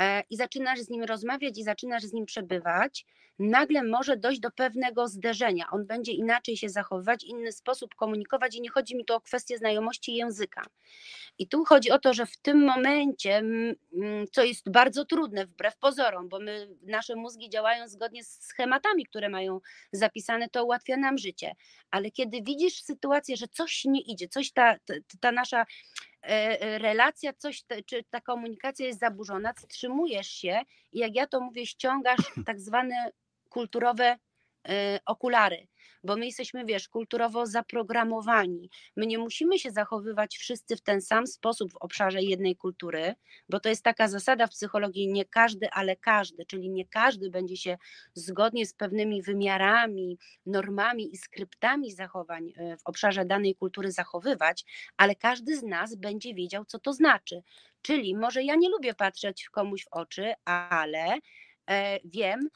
E, i zaczynasz z nim rozmawiać i zaczynasz z nim przebywać, nagle może dojść do pewnego zderzenia. On będzie inaczej się zachowywać, inny sposób komunikować i nie chodzi mi tu o kwestię znajomości języka. I tu chodzi o to, że w tym momencie, co jest bardzo trudne wbrew pozorom, bo my, nasze mózgi działają zgodnie z schematami, które mają zapisane, to ułatwia nam życie. Ale kiedy widzisz sytuację, że coś nie idzie, coś ta, ta, ta nasza E, e, relacja, coś, czy ta komunikacja jest zaburzona, wstrzymujesz się i jak ja to mówię, ściągasz tak zwane kulturowe e, okulary bo my jesteśmy, wiesz, kulturowo zaprogramowani. My nie musimy się zachowywać wszyscy w ten sam sposób w obszarze jednej kultury, bo to jest taka zasada w psychologii, nie każdy, ale każdy, czyli nie każdy będzie się zgodnie z pewnymi wymiarami, normami i skryptami zachowań e, w obszarze danej kultury zachowywać, ale każdy z nas będzie wiedział, co to znaczy. Czyli może ja nie lubię patrzeć komuś w oczy, ale e, wiem,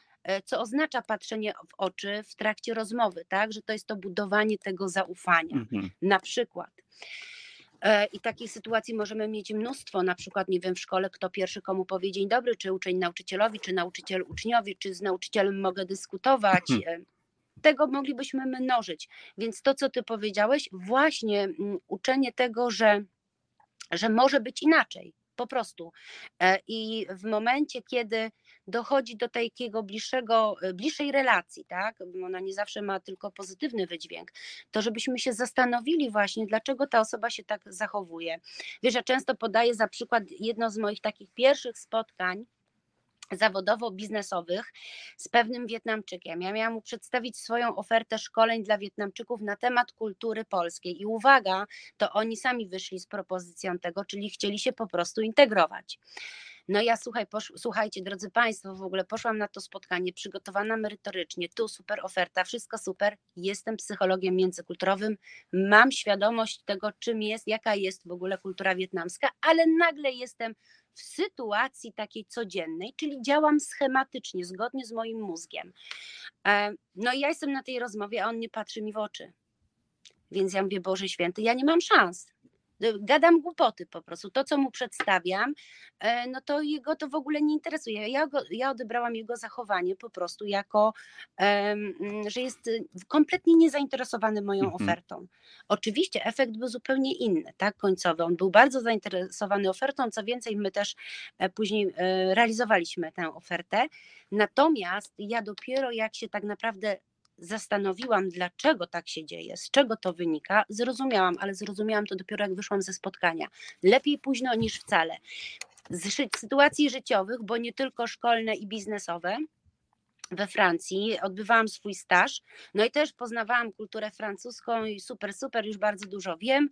co oznacza patrzenie w oczy w trakcie rozmowy, tak? Że to jest to budowanie tego zaufania. Mhm. Na przykład. E, I takich sytuacji możemy mieć mnóstwo, na przykład, nie wiem, w szkole, kto pierwszy komu powie dzień dobry, czy uczeń nauczycielowi, czy nauczyciel uczniowi, czy z nauczycielem mogę dyskutować. Mhm. E, tego moglibyśmy mnożyć. Więc to, co ty powiedziałeś, właśnie mm, uczenie tego, że, że może być inaczej, po prostu. I w momencie, kiedy dochodzi do takiego bliższego, e, bliższej relacji, tak? Ona nie zawsze ma tylko pozytywny wydźwięk, to żebyśmy się zastanowili właśnie, dlaczego ta osoba się tak zachowuje. Wiesz, ja często podaję za przykład jedno z moich takich pierwszych spotkań, zawodowo-biznesowych z pewnym Wietnamczykiem. Ja miałam mu przedstawić swoją ofertę szkoleń dla Wietnamczyków na temat kultury polskiej. I uwaga, to oni sami wyszli z propozycją tego, czyli chcieli się po prostu integrować. No ja słuchaj, posz, słuchajcie, drodzy Państwo, w ogóle poszłam na to spotkanie, przygotowana merytorycznie, tu super oferta, wszystko super, jestem psychologiem międzykulturowym, mam świadomość tego, czym jest, jaka jest w ogóle kultura wietnamska, ale nagle jestem w sytuacji takiej codziennej, czyli działam schematycznie, zgodnie z moim mózgiem. E, no i ja jestem na tej rozmowie, a on nie patrzy mi w oczy. Więc ja mówię, Boże Święty, ja nie mam szans. Gadam głupoty po prostu. To, co mu przedstawiam, e, no to jego to w ogóle nie interesuje. Ja, go, ja odebrałam jego zachowanie po prostu jako, że jest y, kompletnie niezainteresowany moją mhm. ofertą. Oczywiście efekt był zupełnie inny, tak, końcowy. On był bardzo zainteresowany ofertą, co więcej, my też e, później e, realizowaliśmy tę ofertę. Natomiast ja dopiero jak się tak naprawdę zastanowiłam, dlaczego tak się dzieje, z czego to wynika, zrozumiałam, ale zrozumiałam to dopiero jak wyszłam ze spotkania. Lepiej późno niż wcale. Z sytuacji życiowych, bo nie tylko szkolne i biznesowe, we Francji, odbywałam swój staż, no i też poznawałam kulturę francuską i super, super, już bardzo dużo wiem.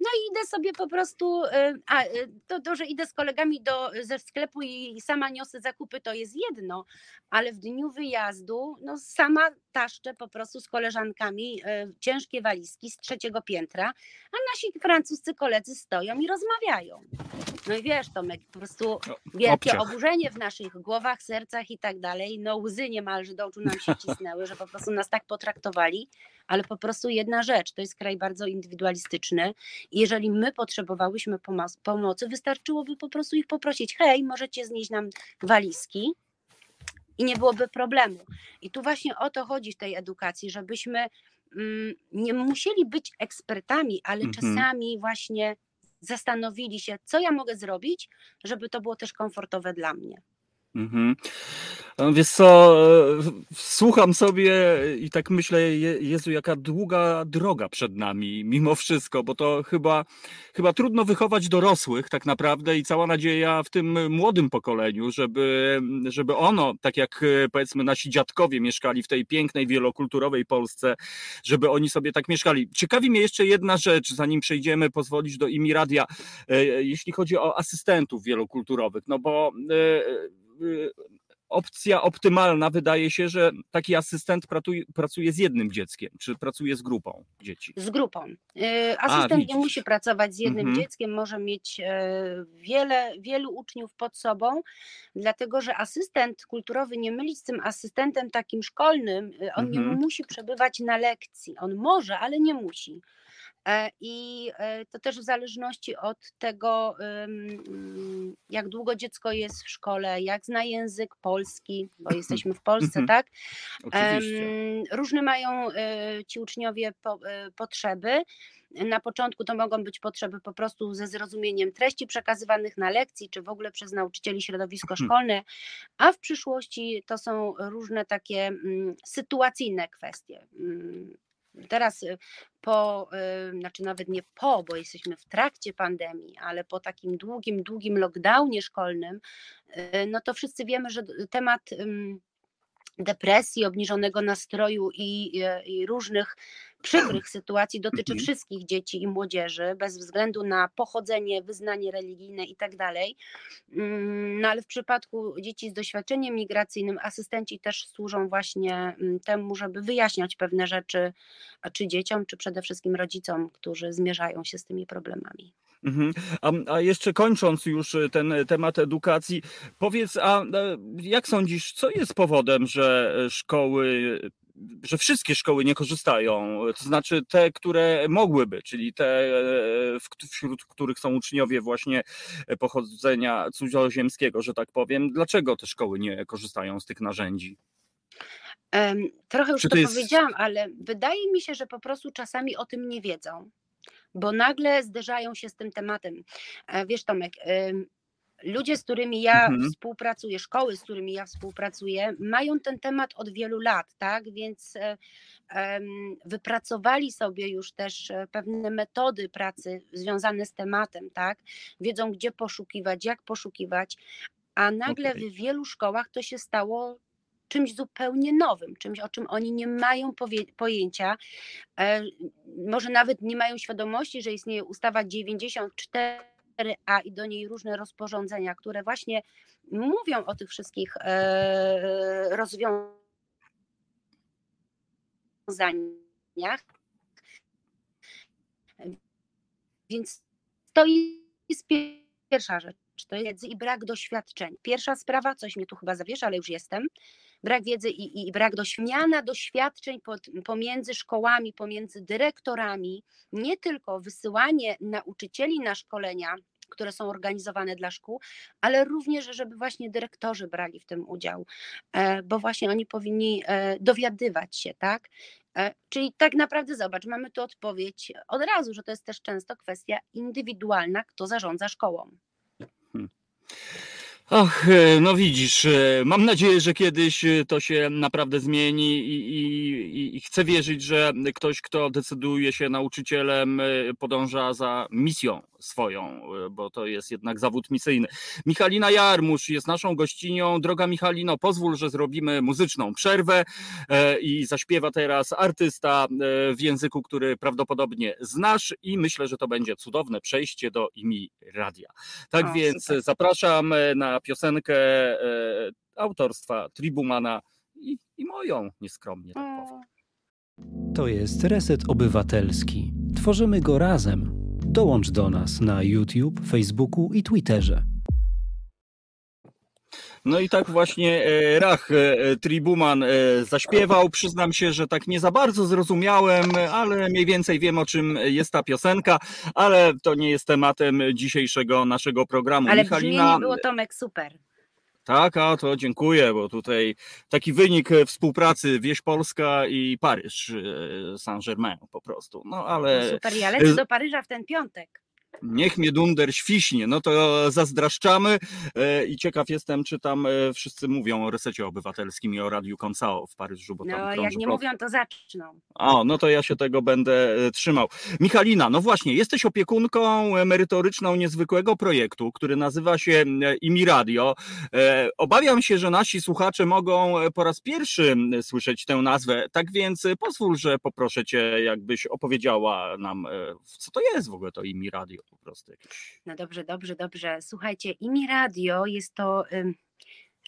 No i idę sobie po prostu, y, a y, to, to, że idę z kolegami do, ze sklepu i sama niosę zakupy, to jest jedno, ale w dniu wyjazdu, no sama taszczę po prostu z koleżankami y, ciężkie walizki z trzeciego piętra, a nasi francuscy koledzy stoją i rozmawiają. No i wiesz, Tomek, po prostu no, wielkie Obciach. oburzenie w naszych głowach, sercach i tak dalej. No łzy niemalże do oczu nam się cisnęły, że po prostu nas tak potraktowali, ale po prostu jedna rzecz, to jest kraj bardzo indywidualistyczny jeżeli my potrzebowałyśmy pomocy, wystarczyłoby po prostu ich poprosić, hej, możecie znieść nam walizki, i nie byłoby problemu. I tu właśnie o to chodzi w tej edukacji, żebyśmy mm, nie musieli być ekspertami, ale Mhm. czasami właśnie zastanowili się, co ja mogę zrobić, żeby to było też komfortowe dla mnie. Mhm. Wiesz co, e, słucham sobie i tak myślę, Je- Jezu, jaka długa droga przed nami, mimo wszystko, bo to chyba, chyba trudno wychować dorosłych tak naprawdę i cała nadzieja w tym młodym pokoleniu, żeby, żeby ono, tak jak e, powiedzmy nasi dziadkowie mieszkali w tej pięknej, wielokulturowej Polsce, żeby oni sobie tak mieszkali. Ciekawi mnie jeszcze jedna rzecz, zanim przejdziemy, pozwolić do Imi Radia, e, jeśli chodzi o asystentów wielokulturowych, no bo opcja optymalna wydaje się, że taki asystent pracuje, pracuje z jednym dzieckiem, czy pracuje z grupą dzieci. Z grupą. Y, Asystent nie widzisz. musi pracować z jednym Mhm. dzieckiem, może mieć e, wiele, wielu uczniów pod sobą, dlatego że asystent kulturowy nie mylić z tym asystentem takim szkolnym, y, on nie Mhm. musi przebywać na lekcji. On może, ale nie musi. E, I e, to też w zależności od tego, mm, jak długo dziecko jest w szkole, jak zna język polski, bo jesteśmy w Polsce, Mhm. tak? Oczywiście. Różne mają e, ci uczniowie po, potrzeby. Na początku to mogą być potrzeby po prostu ze zrozumieniem treści przekazywanych na lekcji, czy w ogóle przez nauczycieli środowisko Mhm. szkolne, a w przyszłości to są różne takie mm, sytuacyjne kwestie. Teraz y, po, y, znaczy nawet nie po, bo jesteśmy w trakcie pandemii, ale po takim długim, długim lockdownie szkolnym, y, no to wszyscy wiemy, że temat depresji, obniżonego nastroju i- i różnych przykrych sytuacji dotyczy Mhm. wszystkich dzieci i młodzieży, bez względu na pochodzenie, wyznanie religijne i tak. Mm, No ale w przypadku dzieci z doświadczeniem migracyjnym asystenci też służą właśnie mm, temu, żeby wyjaśniać pewne rzeczy, czy dzieciom, czy przede wszystkim rodzicom, którzy zmierzają się z tymi problemami. Mhm. A, a jeszcze kończąc już e, ten temat edukacji, powiedz, a e, jak sądzisz, co jest powodem, że e, szkoły, że wszystkie szkoły nie korzystają? To znaczy te, które mogłyby, czyli te, e, wśród których są uczniowie właśnie pochodzenia cudzoziemskiego, że tak powiem. Dlaczego te szkoły nie korzystają z tych narzędzi? Trochę już Czy to to jest- powiedziałam, ale wydaje mi się, że po prostu czasami o tym nie wiedzą, bo nagle zderzają się z tym tematem. E, Wiesz, Tomek, ludzie, z którymi ja Mhm. współpracuję, szkoły, z którymi ja współpracuję, mają ten temat od wielu lat, tak? Więc e, wypracowali sobie już też e, pewne metody pracy związane z tematem, tak? Wiedzą, gdzie poszukiwać, jak poszukiwać, a nagle Okej. w wielu szkołach to się stało czymś zupełnie nowym, czymś, o czym oni nie mają pojęcia. E, może nawet nie mają świadomości, że istnieje ustawa 94a i do niej różne rozporządzenia, które właśnie mówią o tych wszystkich e, rozwiązaniach. Więc to jest pierwsza rzecz. To wiedzy i brak doświadczeń. Pierwsza sprawa, coś mnie tu chyba zawiesza, ale już jestem. Brak wiedzy i, i brak doświadczenia, doświadczeń pod, pomiędzy szkołami, pomiędzy dyrektorami, nie tylko wysyłanie nauczycieli na szkolenia, które są organizowane dla szkół, ale również, żeby właśnie dyrektorzy brali w tym udział, e, bo właśnie oni powinni e, dowiadywać się, tak? E, Czyli tak naprawdę zobacz, mamy tu odpowiedź od razu, że to jest też często kwestia indywidualna, kto zarządza szkołą. Ach, e, no widzisz, mam nadzieję, że kiedyś to się naprawdę zmieni i, i, i- chcę wierzyć, że ktoś, kto decyduje się nauczycielem, podąża za misją swoją, e, bo to jest jednak zawód misyjny. Michalina Jarmusz jest naszą gościnią. Droga Michalino, pozwól, że zrobimy muzyczną przerwę e, i zaśpiewa teraz artysta e, w języku, który prawdopodobnie znasz i myślę, że to będzie cudowne przejście do IMI Radia. Tak O, więc super. zapraszam na piosenkę autorstwa Tribumana i, i moją nieskromnie tak powiem. To jest Reset Obywatelski. Tworzymy go razem. Dołącz do nas na YouTube, Facebooku i Twitterze. No i tak właśnie e, Rach e, Tribuman e, zaśpiewał. Przyznam się, że tak nie za bardzo zrozumiałem, ale mniej więcej wiem o czym jest ta piosenka, ale to nie jest tematem dzisiejszego naszego programu. Ale Michalina, brzmienie było Tomek super. Tak, a to dziękuję, bo tutaj taki wynik współpracy Wieś Polska i Paryż Saint-Germain po prostu. No ale. No super, ja lecę do Paryża w ten piątek. Niech mnie dunder świśnie, no to zazdraszczamy e, i ciekaw jestem, czy tam e, wszyscy mówią o resecie obywatelskim i o Radiu Konsao w Paryżu, bo tam No jak nie mówią, to zaczną. O, no to ja się tego będę e, trzymał. Michalina, no właśnie, jesteś opiekunką merytoryczną niezwykłego projektu, który nazywa się IMI Radio. Obawiam się, że nasi słuchacze mogą po raz pierwszy słyszeć tę nazwę, tak więc pozwól, że poproszę cię, jakbyś opowiedziała nam, co to jest w ogóle to IMI Radio po prostu. No dobrze, dobrze, dobrze. Słuchajcie, IMI Radio jest to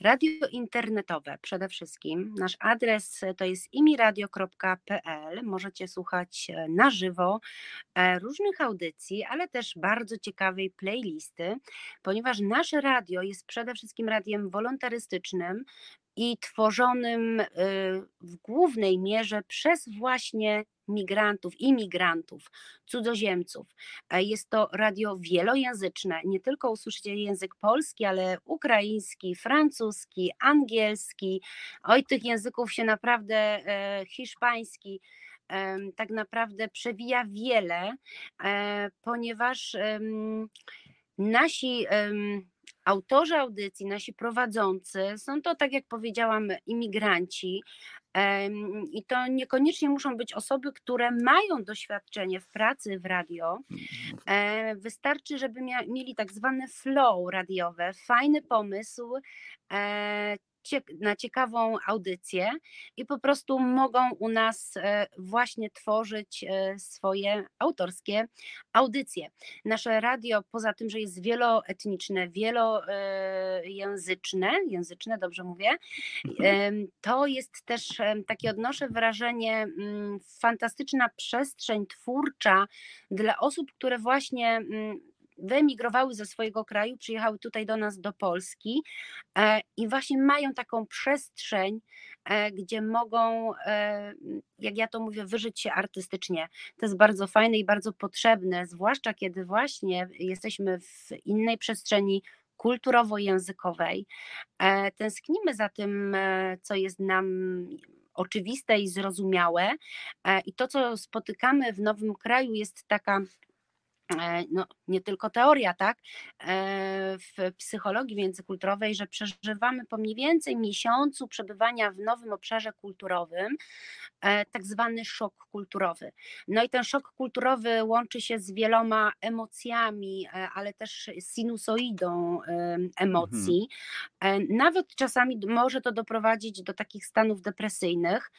radio internetowe przede wszystkim. Nasz adres to jest imiradio.pl. Możecie słuchać e, na żywo e, różnych audycji, ale też bardzo ciekawej playlisty, ponieważ nasze radio jest przede wszystkim radiem wolontarystycznym i tworzonym y, w głównej mierze przez właśnie migrantów, imigrantów, cudzoziemców. E, jest to radio wielojęzyczne. Nie tylko usłyszycie język polski, ale ukraiński, francuski, angielski. Oj, tych języków się naprawdę, e, hiszpański, tak naprawdę przewija wiele, e, ponieważ nasi autorzy audycji, nasi prowadzący, są to, tak jak powiedziałam, imigranci. I to niekoniecznie muszą być osoby, które mają doświadczenie w pracy w radio. E, wystarczy, żeby mieli tak zwane flow radiowe, fajny pomysł, e, na ciekawą audycję i po prostu mogą u nas e, właśnie tworzyć e, swoje autorskie audycje. Nasze radio, poza tym, że jest wieloetniczne, wielojęzyczne, języczne, dobrze mówię, mhm. to jest też takie odnoszę wrażenie, mm, fantastyczna przestrzeń twórcza dla osób, które właśnie mm, wyemigrowały ze swojego kraju, przyjechały tutaj do nas, do Polski e, i właśnie mają taką przestrzeń, e, gdzie mogą, e, jak ja to mówię, wyżyć się artystycznie. To jest bardzo fajne i bardzo potrzebne, zwłaszcza kiedy właśnie jesteśmy w innej przestrzeni kulturowo-językowej. Tęsknimy za tym, co jest nam oczywiste i zrozumiałe. I to, co spotykamy w nowym kraju, jest taka no, nie tylko teoria, tak, e, w psychologii międzykulturowej, że przeżywamy po mniej więcej miesiącu przebywania w nowym obszarze kulturowym e, tak zwany szok kulturowy. No i ten szok kulturowy łączy się z wieloma emocjami, ale też sinusoidą emocji. Mhm. Nawet czasami może to doprowadzić do takich stanów depresyjnych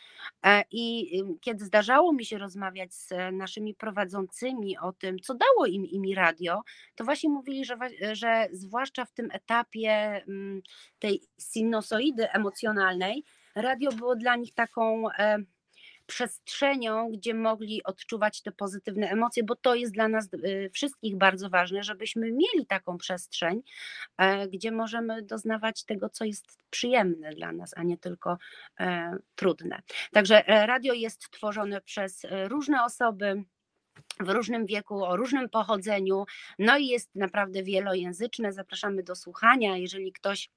i kiedy zdarzało mi się rozmawiać z naszymi prowadzącymi o tym, co dało dało im IMI radio, to właśnie mówili, że, że zwłaszcza w tym etapie mm, tej sinusoidy emocjonalnej, radio było dla nich taką e, przestrzenią, gdzie mogli odczuwać te pozytywne emocje, bo to jest dla nas e, wszystkich bardzo ważne, żebyśmy mieli taką przestrzeń, e, gdzie możemy doznawać tego, co jest przyjemne dla nas, a nie tylko trudne. Także radio jest tworzone przez różne osoby w różnym wieku, o różnym pochodzeniu, no i jest naprawdę wielojęzyczne. Zapraszamy do słuchania. Jeżeli ktoś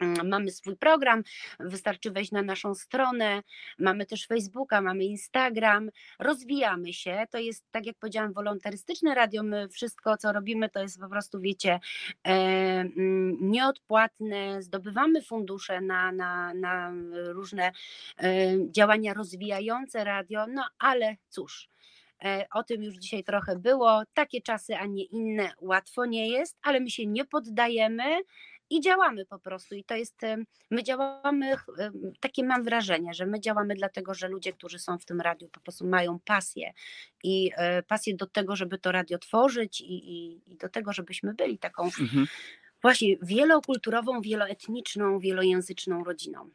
mm, Mamy swój program, wystarczy wejść na naszą stronę, mamy też Facebooka, mamy Instagram, rozwijamy się. To jest, tak jak powiedziałam, wolontarystyczne radio. My wszystko, co robimy, to jest po prostu, wiecie, e, mm, nieodpłatne. Zdobywamy fundusze na, na, na różne e, działania rozwijające radio, no ale cóż o tym już dzisiaj trochę było. Takie czasy, a nie inne, łatwo nie jest, ale my się nie poddajemy i działamy po prostu. I to jest, my działamy, takie mam wrażenie, że my działamy dlatego, że ludzie, którzy są w tym radiu, po prostu mają pasję i e, pasję do tego, żeby to radio tworzyć i, i, i do tego, żebyśmy byli taką mhm. właśnie wielokulturową, wieloetniczną, wielojęzyczną rodziną.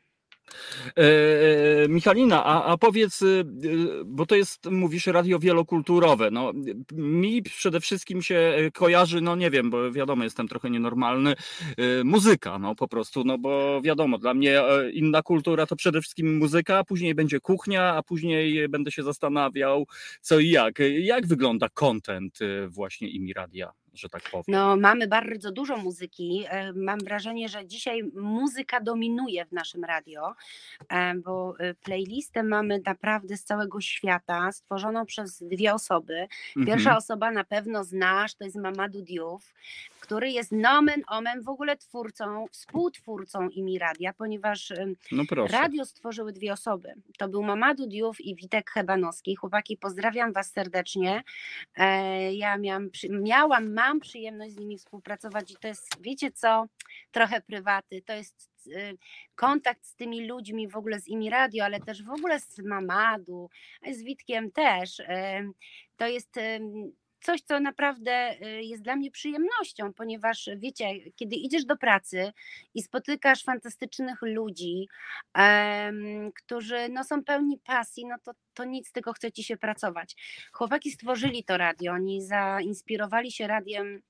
E, e, Michalina, a, a powiedz, bo to jest, mówisz, radio wielokulturowe. No, mi przede wszystkim się e, kojarzy, no nie wiem, bo wiadomo, jestem trochę nienormalny, muzyka, no po prostu, no bo wiadomo, dla mnie inna kultura to przede wszystkim muzyka, a później będzie kuchnia, a później będę się zastanawiał, co i jak. Jak wygląda content właśnie Imi Radia? Że tak powiem. No, mamy bardzo dużo muzyki. E, mam wrażenie, że dzisiaj muzyka dominuje w naszym radio, e, bo e, playlistę mamy naprawdę z całego świata, stworzoną przez dwie osoby. Pierwsza Mhm. osoba na pewno znasz, to jest Mamadou Diouf, który jest nomen omen w ogóle twórcą, współtwórcą Imi Radia, ponieważ No. Radio stworzyły dwie osoby. To był Mamadou Diouf i Witek Hebanowski. Chłopaki, pozdrawiam Was serdecznie. Ja miałam, miałam, mam przyjemność z nimi współpracować i to jest, wiecie co, trochę prywaty. To jest e, kontakt z tymi ludźmi, w ogóle z Imi Radio, ale też w ogóle z Mamadu, z Witkiem też. E, To jest coś, co naprawdę y, jest dla mnie przyjemnością, ponieważ wiecie, kiedy idziesz do pracy i spotykasz fantastycznych ludzi, em, którzy no, są pełni pasji, no to, to nic, tylko chce ci się pracować. Chłopaki stworzyli to radio, oni zainspirowali się radiem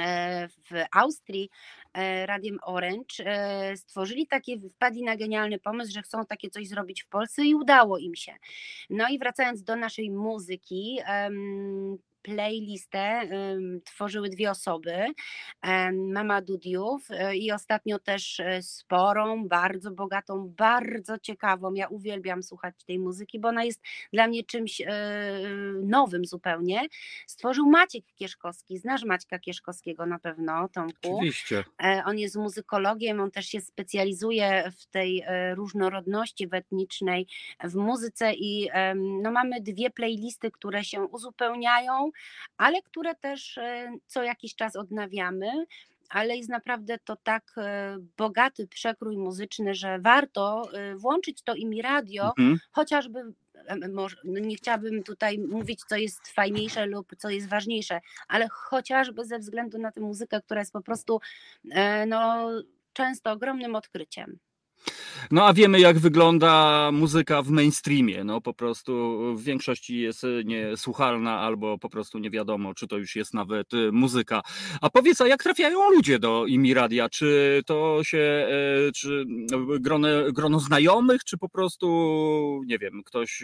e, w Austrii, e, radiem Orange, e, stworzyli takie, wpadli na genialny pomysł, że chcą takie coś zrobić w Polsce i udało im się. No i wracając do naszej muzyki, playlistę tworzyły dwie osoby, Mama Dudiów e, i ostatnio też e, sporą, bardzo bogatą, bardzo ciekawą. Ja uwielbiam słuchać tej muzyki, bo ona jest dla mnie czymś e, nowym zupełnie. Stworzył Maciek Kieszkowski. Znasz Maćka Kieszkowskiego na pewno, Tomku? Oczywiście. On jest muzykologiem, on też się specjalizuje w tej różnorodności etnicznej w muzyce i no, mamy dwie playlisty, które się uzupełniają, ale które też e, co jakiś czas odnawiamy. Ale jest naprawdę to tak e, bogaty przekrój muzyczny, że warto e, włączyć to imi radio, Mhm. chociażby może, no nie chciałabym tutaj mówić, co jest fajniejsze lub co jest ważniejsze, ale chociażby ze względu na tę muzykę, która jest po prostu no, często ogromnym odkryciem. No a wiemy, jak wygląda muzyka w mainstreamie. No po prostu w większości jest y, niesłuchalna albo po prostu nie wiadomo, czy to już jest nawet y, muzyka. A powiedz, a jak trafiają ludzie do Imi Radia? Czy to się, e, czy grono, grono znajomych, czy po prostu, nie wiem, ktoś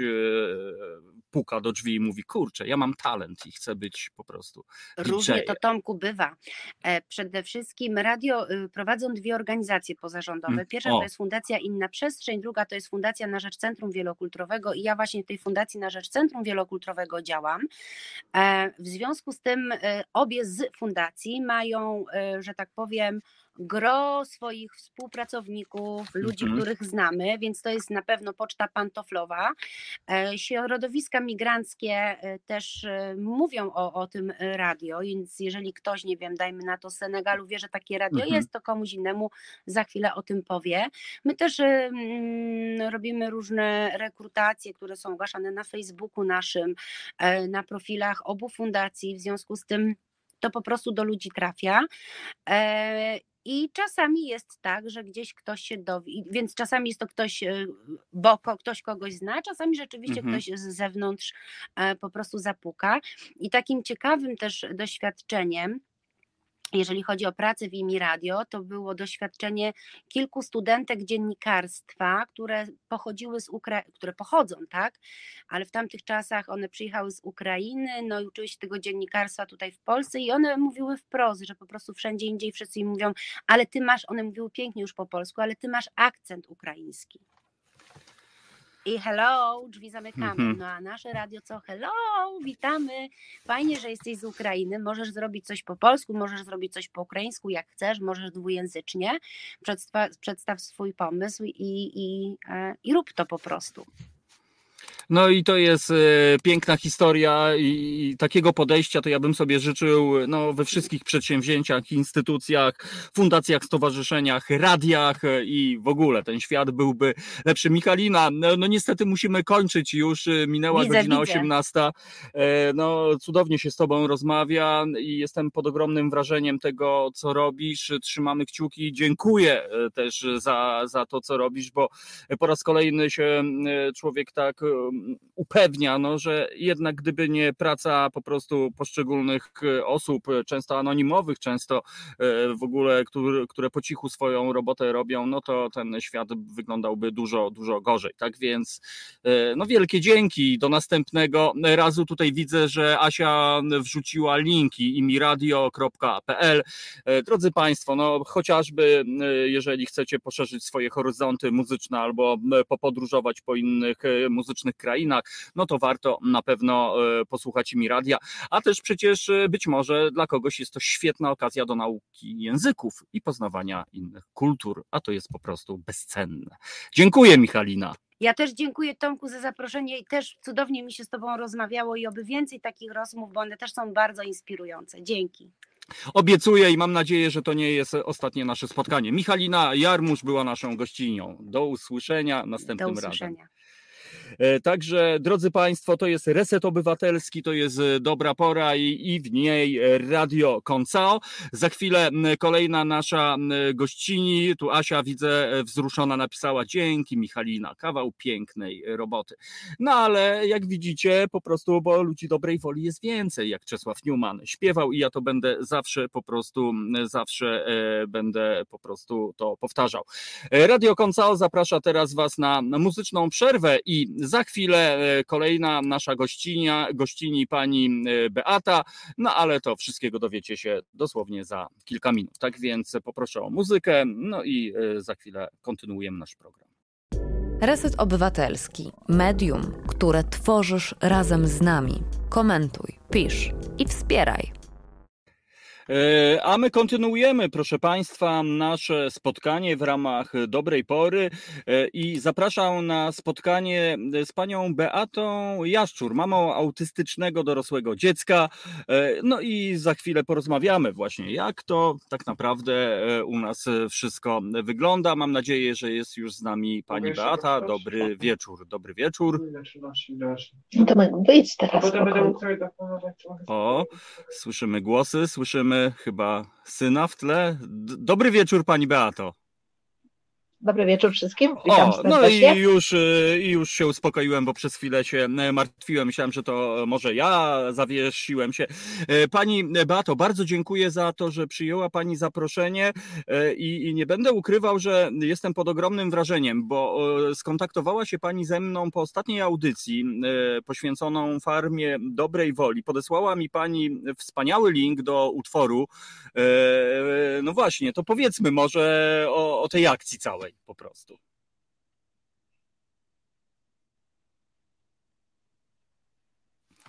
puka do drzwi i mówi, kurczę, ja mam talent i chcę być po prostu Różnie to. Tomku bywa. E, Przede wszystkim radio y, prowadzą dwie organizacje pozarządowe. Mm, Pierwsza to jest Fundacja Inna Przestrzeń, druga to jest Fundacja na Rzecz Centrum Wielokulturowego i ja właśnie w tej Fundacji na Rzecz Centrum Wielokulturowego działam. E, W związku z tym e, obie z fundacji mają, e, że tak powiem, gro swoich współpracowników, ludzi, Mhm. których znamy, więc to jest na pewno poczta pantoflowa. E, Środowiska migranckie e, też e, mówią o, o tym radio, więc jeżeli ktoś, nie wiem, dajmy na to Senegalu, wie, że takie radio Mhm. jest, to komuś innemu za chwilę o tym powie. My też mm, robimy różne rekrutacje, które są ogłaszane na Facebooku naszym, na profilach obu fundacji, w związku z tym to po prostu do ludzi trafia. I czasami jest tak, że gdzieś ktoś się dowie, i- więc czasami jest to ktoś, e, bo ktoś kogoś zna, czasami rzeczywiście Mhm. ktoś z zewnątrz e, po prostu zapuka. I takim ciekawym też doświadczeniem, jeżeli chodzi o pracę w IMI Radio, to było doświadczenie kilku studentek dziennikarstwa, które pochodziły z Ukra- które pochodzą, tak, ale w tamtych czasach one przyjechały z Ukrainy, no i uczyły się tego dziennikarstwa tutaj w Polsce i one mówiły wprost, że po prostu wszędzie indziej wszyscy im mówią, ale ty masz, one mówiły pięknie już po polsku, ale ty masz akcent ukraiński. I hello, drzwi zamykamy. Mhm. No a nasze radio co? Hello, witamy. Fajnie, że jesteś z Ukrainy. Możesz zrobić coś po polsku, możesz zrobić coś po ukraińsku, jak chcesz, możesz dwujęzycznie. Przedstaw, przedstaw swój pomysł i, i, e, i rób to po prostu. No i to jest e, piękna historia i, takiego podejścia to ja bym sobie życzył no, we wszystkich przedsięwzięciach, instytucjach, fundacjach, stowarzyszeniach, radiach e, i w ogóle ten świat byłby lepszy. Michalina, no, no niestety musimy kończyć już, e, minęła Widzę, godzina widzę. 18. E, No cudownie się z tobą rozmawia i jestem pod ogromnym wrażeniem tego, co robisz. Trzymamy kciuki. Dziękuję też za, za to, co robisz, bo po raz kolejny się człowiek tak upewnia, no, że jednak gdyby nie praca po prostu poszczególnych osób, często anonimowych, często w ogóle, które, które po cichu swoją robotę robią, no to ten świat wyglądałby dużo, dużo gorzej. Tak więc no wielkie dzięki. Do następnego razu tutaj widzę, że Asia wrzuciła linki imiradio.pl. Drodzy Państwo, no chociażby jeżeli chcecie poszerzyć swoje horyzonty muzyczne albo popodróżować po innych muzycznych krainach, no to warto na pewno posłuchać mi radia, a też przecież być może dla kogoś jest to świetna okazja do nauki języków i poznawania innych kultur, a to jest po prostu bezcenne. Dziękuję Michalina. Ja też dziękuję Tomku za zaproszenie i też cudownie mi się z Tobą rozmawiało i oby więcej takich rozmów, bo one też są bardzo inspirujące. Dzięki. Obiecuję i mam nadzieję, że to nie jest ostatnie nasze spotkanie. Michalina Jarmusz była naszą gościnią. Do usłyszenia następnym Do usłyszenia. razem. E, także, drodzy Państwo, to jest Reset Obywatelski, to jest e, dobra pora i, i w niej Radio Koncao. Za chwilę kolejna nasza gościni, tu Asia widzę e, wzruszona napisała dzięki Michalina, kawał pięknej roboty. No ale jak widzicie, po prostu, bo ludzi dobrej woli jest więcej, jak Czesław Newman śpiewał i ja to będę zawsze po prostu, zawsze będę po prostu to powtarzał. Radio Koncao zaprasza teraz Was na muzyczną przerwę i za chwilę e, kolejna nasza gościnia, gościni pani e, Beata, no ale to wszystkiego dowiecie się dosłownie za kilka minut. Tak więc poproszę o muzykę, no i e, za chwilę kontynuujemy nasz program. Reset Obywatelski, medium, które tworzysz razem z nami. Komentuj, pisz i wspieraj. E, a my kontynuujemy, proszę Państwa, nasze spotkanie w ramach dobrej pory e, i zapraszam na spotkanie z panią Beatą Jaszczur, mamą autystycznego dorosłego dziecka. E, no i za chwilę porozmawiamy właśnie, jak to tak naprawdę u nas wszystko wygląda. Mam nadzieję, że jest już z nami pani Beata. Dobry wieczór. Dobry wieczór. No to wyjdź teraz. O, słyszymy głosy, słyszymy chyba syna w tle. Dobry wieczór, pani Beato. Dobry wieczór wszystkim. Witam o, no i już, y, i już się uspokoiłem, bo przez chwilę się e, martwiłem. Myślałem, że to może ja zawiesiłem się. E, pani Beato, bardzo dziękuję za to, że przyjęła Pani zaproszenie e, i, i nie będę ukrywał, że jestem pod ogromnym wrażeniem, bo skontaktowała się Pani ze mną po ostatniej audycji poświęconą farmie dobrej woli. Podesłała mi Pani wspaniały link do utworu. No właśnie, to powiedzmy może o, o tej akcji całej po prostu.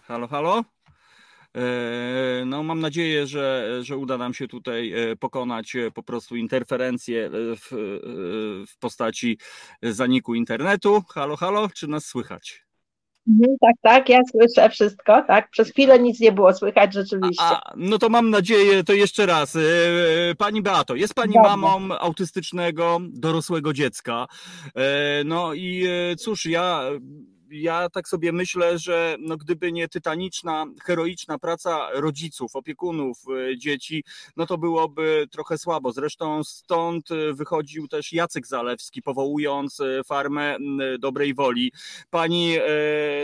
Halo, halo? E, no, mam nadzieję, że, że uda nam się tutaj e, pokonać e, po prostu interferencję w, w postaci zaniku internetu. Halo, halo, czy nas słychać? Mhm, tak, tak, ja słyszę wszystko, tak. Przez chwilę nic nie było słychać rzeczywiście. A, no to mam nadzieję, to jeszcze raz. E, e, pani Beato, jest pani Dobrze. mamą autystycznego dorosłego dziecka. E, no i cóż, ja ja tak sobie myślę, że no gdyby nie tytaniczna, heroiczna praca rodziców, opiekunów e, dzieci, no to byłoby trochę słabo. Zresztą stąd e, wychodził też Jacek Zalewski, powołując e, farmę dobrej woli. Pani,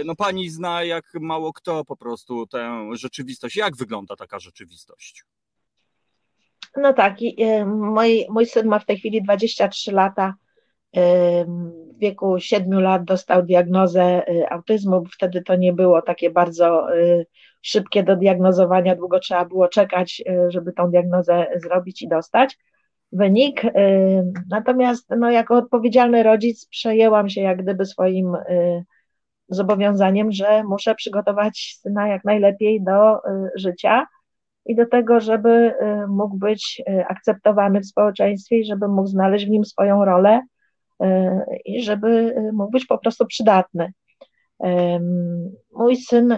no pani zna jak mało kto po prostu tę rzeczywistość. Jak wygląda taka rzeczywistość? No tak, mój, mój syn ma w tej chwili 23 lata w wieku 7 lat dostał diagnozę y, autyzmu, wtedy to nie było takie bardzo y, szybkie do diagnozowania, długo trzeba było czekać, y, żeby tą diagnozę zrobić i dostać wynik. Natomiast no, jako odpowiedzialny rodzic przejęłam się jak gdyby swoim zobowiązaniem, że muszę przygotować syna jak najlepiej do życia i do tego, żeby mógł być akceptowany w społeczeństwie i żeby mógł znaleźć w nim swoją rolę i żeby mógł być po prostu przydatny. Mój syn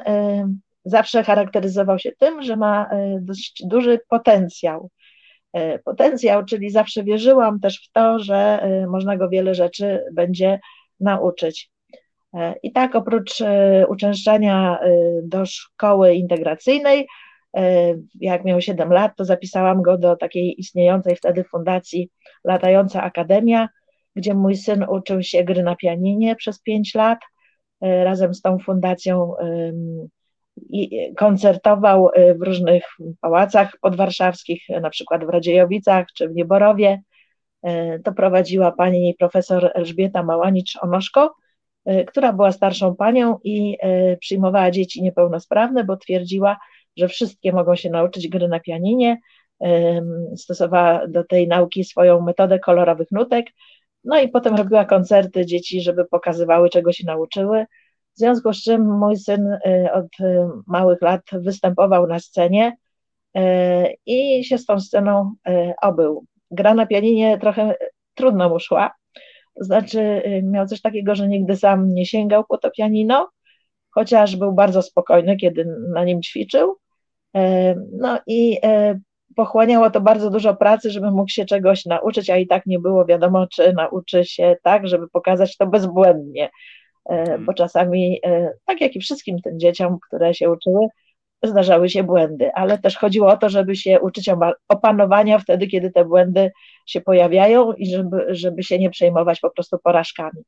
zawsze charakteryzował się tym, że ma dość duży potencjał. Potencjał, czyli zawsze wierzyłam też w to, że można go wiele rzeczy będzie nauczyć. I tak oprócz uczęszczania do szkoły integracyjnej, jak miał 7 lat, to zapisałam go do takiej istniejącej wtedy fundacji Latająca Akademia, gdzie mój syn uczył się gry na pianinie przez 5 lat. razem z tą fundacją koncertował w różnych pałacach podwarszawskich, na przykład w Radziejowicach czy w Nieborowie. To prowadziła pani profesor Elżbieta Małanicz-Onoszko, która była starszą panią i przyjmowała dzieci niepełnosprawne, bo twierdziła, że wszystkie mogą się nauczyć gry na pianinie. Stosowała do tej nauki swoją metodę kolorowych nutek. No i potem robiła koncerty dzieci, żeby pokazywały, czego się nauczyły. W związku z czym mój syn y, od y, małych lat występował na scenie y, i się z tą sceną obył. Gra na pianinie trochę trudno mu szła, znaczy miał coś takiego, że nigdy sam nie sięgał po to pianino, chociaż był bardzo spokojny, kiedy na nim ćwiczył. No i pochłaniało to bardzo dużo pracy, żeby mógł się czegoś nauczyć, a i tak nie było wiadomo, czy nauczy się tak, żeby pokazać to bezbłędnie. E, mhm. bo czasami, e, tak jak i wszystkim tym dzieciom, które się uczyły, zdarzały się błędy, ale też chodziło o to, żeby się uczyć opanowania wtedy, kiedy te błędy się pojawiają i żeby, żeby się nie przejmować po prostu porażkami.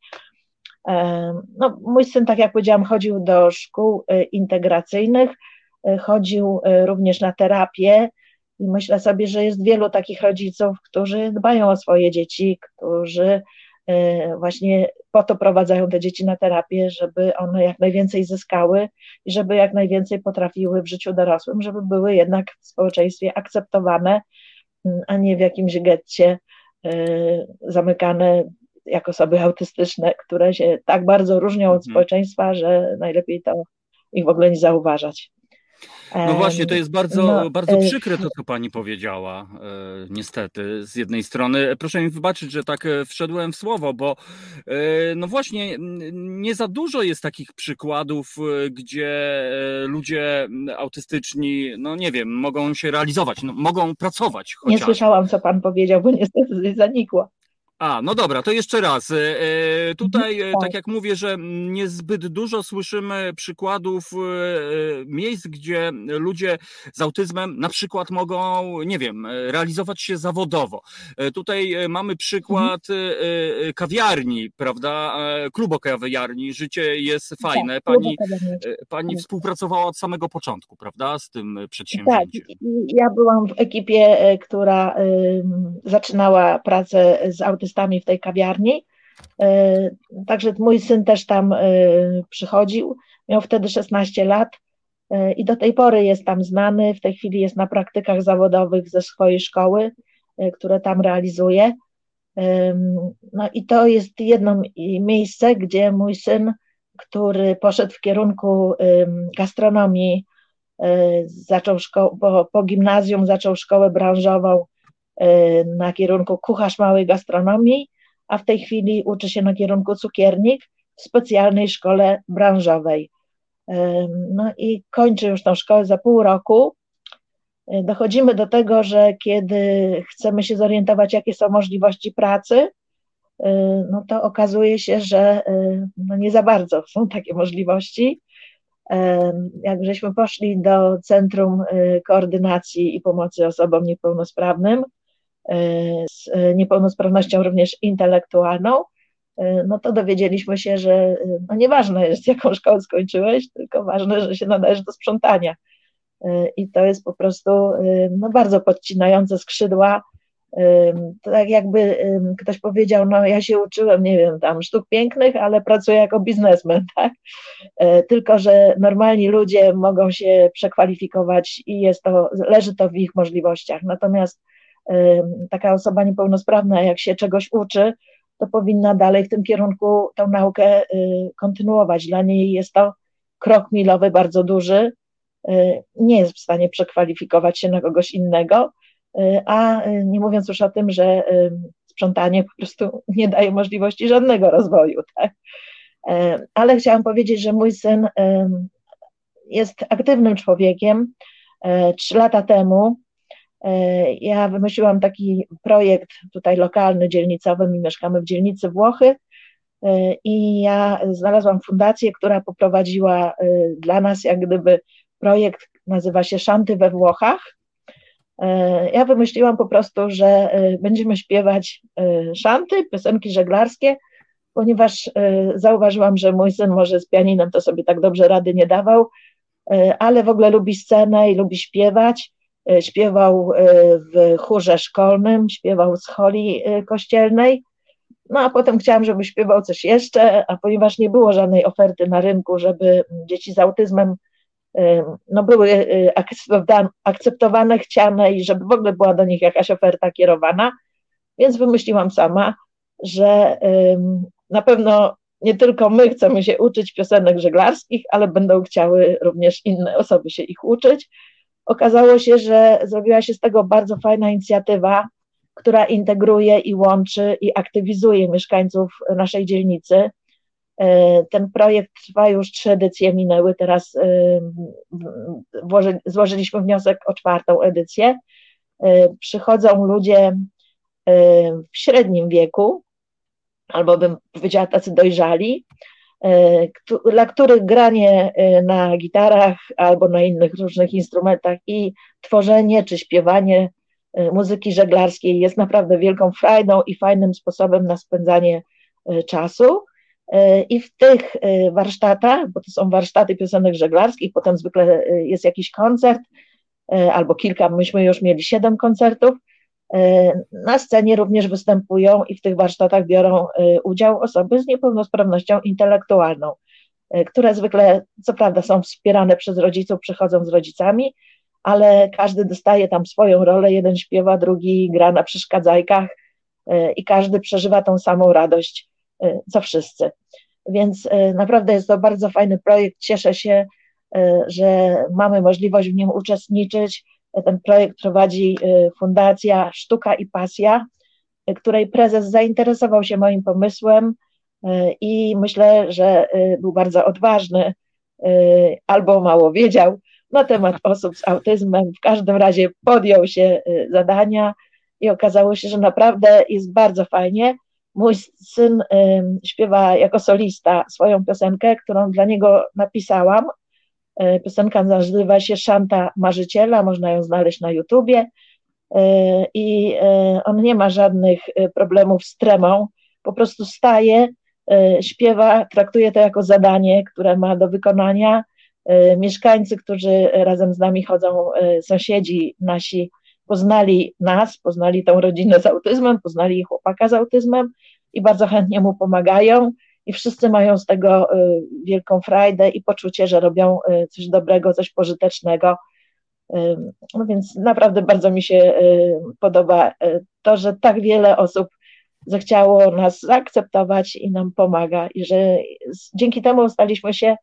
E, no, mój syn, tak jak powiedziałam, chodził do szkół integracyjnych, chodził również na terapię i myślę sobie, że jest wielu takich rodziców, którzy dbają o swoje dzieci, którzy E, właśnie po to prowadzają te dzieci na terapię, żeby one jak najwięcej zyskały i żeby jak najwięcej potrafiły w życiu dorosłym, żeby były jednak w społeczeństwie akceptowane, mm, a nie w jakimś getcie e, zamykane jako osoby autystyczne, które się tak bardzo różnią od mhm. społeczeństwa, że najlepiej to ich w ogóle nie zauważać. No właśnie, to jest bardzo, no, bardzo przykre to, co pani powiedziała, e, niestety, z jednej strony. Proszę mi wybaczyć, że tak e, wszedłem w słowo, bo e, no właśnie, nie za dużo jest takich przykładów, gdzie ludzie autystyczni, no nie wiem, mogą się realizować, no, mogą pracować. Chociaż. Nie słyszałam, co pan powiedział, bo niestety zanikło. A, no dobra, to jeszcze raz. E, e tutaj, e, tak. jak mówię, że niezbyt dużo słyszymy przykładów e, miejsc, gdzie ludzie z autyzmem na przykład mogą, nie wiem, realizować się zawodowo. Tutaj mamy przykład mhm. kawiarni, prawda? Klubo kawiarni. Życie jest tak, fajne. Pani, pani współpracowała od samego początku, prawda? Z tym przedsięwzięciem. Tak, ja byłam w ekipie, która zaczynała pracę z autyzmem artystami w tej kawiarni. E, także mój syn też tam e, przychodził, miał wtedy 16 lat e, i do tej pory jest tam znany. W tej chwili jest na praktykach zawodowych ze swojej szkoły, które tam realizuje. No i to jest jedno miejsce, gdzie mój syn, który poszedł w kierunku gastronomii, zaczął szko- po, po gimnazjum zaczął szkołę branżową na kierunku kucharz małej gastronomii, a w tej chwili uczy się na kierunku cukiernik w specjalnej szkole branżowej. E, no i kończy już tą szkołę za pół roku. E, dochodzimy do tego, że kiedy chcemy się zorientować, jakie są możliwości pracy, no to okazuje się, że no nie za bardzo są takie możliwości. Jak żeśmy poszli do Centrum Koordynacji i Pomocy Osobom Niepełnosprawnym, E, z niepełnosprawnością również intelektualną, e, no to dowiedzieliśmy się, że e, no nieważne jest, jaką szkołę skończyłeś, tylko ważne, że się nadajesz do sprzątania. I to jest po prostu no, bardzo podcinające skrzydła. Tak jakby ktoś powiedział, no ja się uczyłem, nie wiem, tam sztuk pięknych, ale pracuję jako biznesmen, tak? Tylko, że normalni ludzie mogą się przekwalifikować i jest to, leży to w ich możliwościach. Natomiast taka osoba niepełnosprawna, jak się czegoś uczy, to powinna dalej w tym kierunku tą naukę y, kontynuować. Dla niej jest to krok milowy bardzo duży. Y, nie jest w stanie przekwalifikować się na kogoś innego, y, a nie mówiąc już o tym, że sprzątanie po prostu nie daje możliwości żadnego rozwoju. Tak? Ale chciałam powiedzieć, że mój syn jest aktywnym człowiekiem. Trzy lata temu E, ja wymyśliłam taki projekt tutaj lokalny, dzielnicowy, my mieszkamy w dzielnicy Włochy e, i ja znalazłam fundację, która poprowadziła e, dla nas jak gdyby projekt, nazywa się Szanty we Włochach. Ja wymyśliłam po prostu, że będziemy śpiewać szanty, piosenki żeglarskie ponieważ zauważyłam, że mój syn może z pianinem to sobie tak dobrze rady nie dawał, ale w ogóle lubi scenę i lubi śpiewać. Śpiewał w chórze szkolnym, śpiewał z holi kościelnej. No a potem chciałam, żeby śpiewał coś jeszcze, a ponieważ nie było żadnej oferty na rynku, żeby dzieci z autyzmem no, były akceptowane, chciane i żeby w ogóle była do nich jakaś oferta kierowana. Więc wymyśliłam sama, że na pewno nie tylko my chcemy się uczyć piosenek żeglarskich, ale będą chciały również inne osoby się ich uczyć. Okazało się, że zrobiła się z tego bardzo fajna inicjatywa, która integruje i łączy i aktywizuje mieszkańców naszej dzielnicy. E, ten projekt trwa już trzy edycje minęły, teraz e, złożyliśmy wniosek o czwartą edycję. E, przychodzą ludzie w średnim wieku, albo bym powiedziała tacy dojrzali, dla których granie na gitarach albo na innych różnych instrumentach i tworzenie czy śpiewanie muzyki żeglarskiej jest naprawdę wielką frajdą i fajnym sposobem na spędzanie czasu. E, I w tych e, warsztatach, bo to są warsztaty piosenek żeglarskich, potem zwykle e, jest jakiś koncert albo kilka, myśmy już mieli siedem koncertów. Na scenie również występują i w tych warsztatach biorą udział osoby z niepełnosprawnością intelektualną, które zwykle, co prawda, są wspierane przez rodziców, przychodzą z rodzicami, ale każdy dostaje tam swoją rolę. Jeden śpiewa, drugi gra na przeszkadzajkach i każdy przeżywa tą samą radość co wszyscy. Więc naprawdę jest to bardzo fajny projekt. Cieszę się, że mamy możliwość w nim uczestniczyć. Ten projekt prowadzi Fundacja Sztuka i Pasja, której prezes zainteresował się moim pomysłem i myślę, że był bardzo odważny albo mało wiedział na temat osób z autyzmem. W każdym razie podjął się zadania i okazało się, że naprawdę jest bardzo fajnie. Mój syn śpiewa jako solista swoją piosenkę, którą dla niego napisałam. E, piosenka nazywa się Szanta Marzyciela, można ją znaleźć na YouTubie. E, I e, on nie ma żadnych problemów z tremą, po prostu staje, śpiewa, traktuje to jako zadanie, które ma do wykonania. Mieszkańcy, którzy razem z nami chodzą, sąsiedzi nasi, poznali nas, poznali tą rodzinę z autyzmem, poznali chłopaka z autyzmem i bardzo chętnie mu pomagają i wszyscy mają z tego y, wielką frajdę i poczucie, że robią y, coś dobrego, coś pożytecznego. Y, no więc naprawdę bardzo mi się podoba to, że tak wiele osób zechciało nas zaakceptować i nam pomaga i że dzięki temu staliśmy się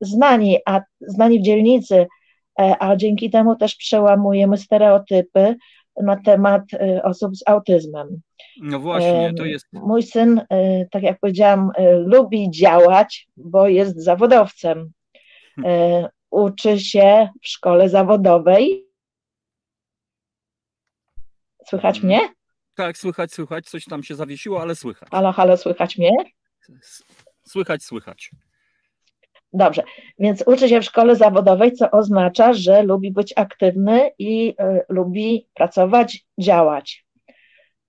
znani, a znani w dzielnicy, E, a dzięki temu też przełamujemy stereotypy na temat e, osób z autyzmem. No właśnie, to jest. Mój syn, e, tak jak powiedziałam, lubi działać, bo jest zawodowcem. Hmm. Uczy się w szkole zawodowej. Słychać mnie? Tak, słychać, słychać. Coś tam się zawiesiło, ale słychać. Halo, halo, słychać mnie? Słychać, słychać. Dobrze, więc uczy się w szkole zawodowej, co oznacza, że lubi być aktywny i y, lubi pracować, działać.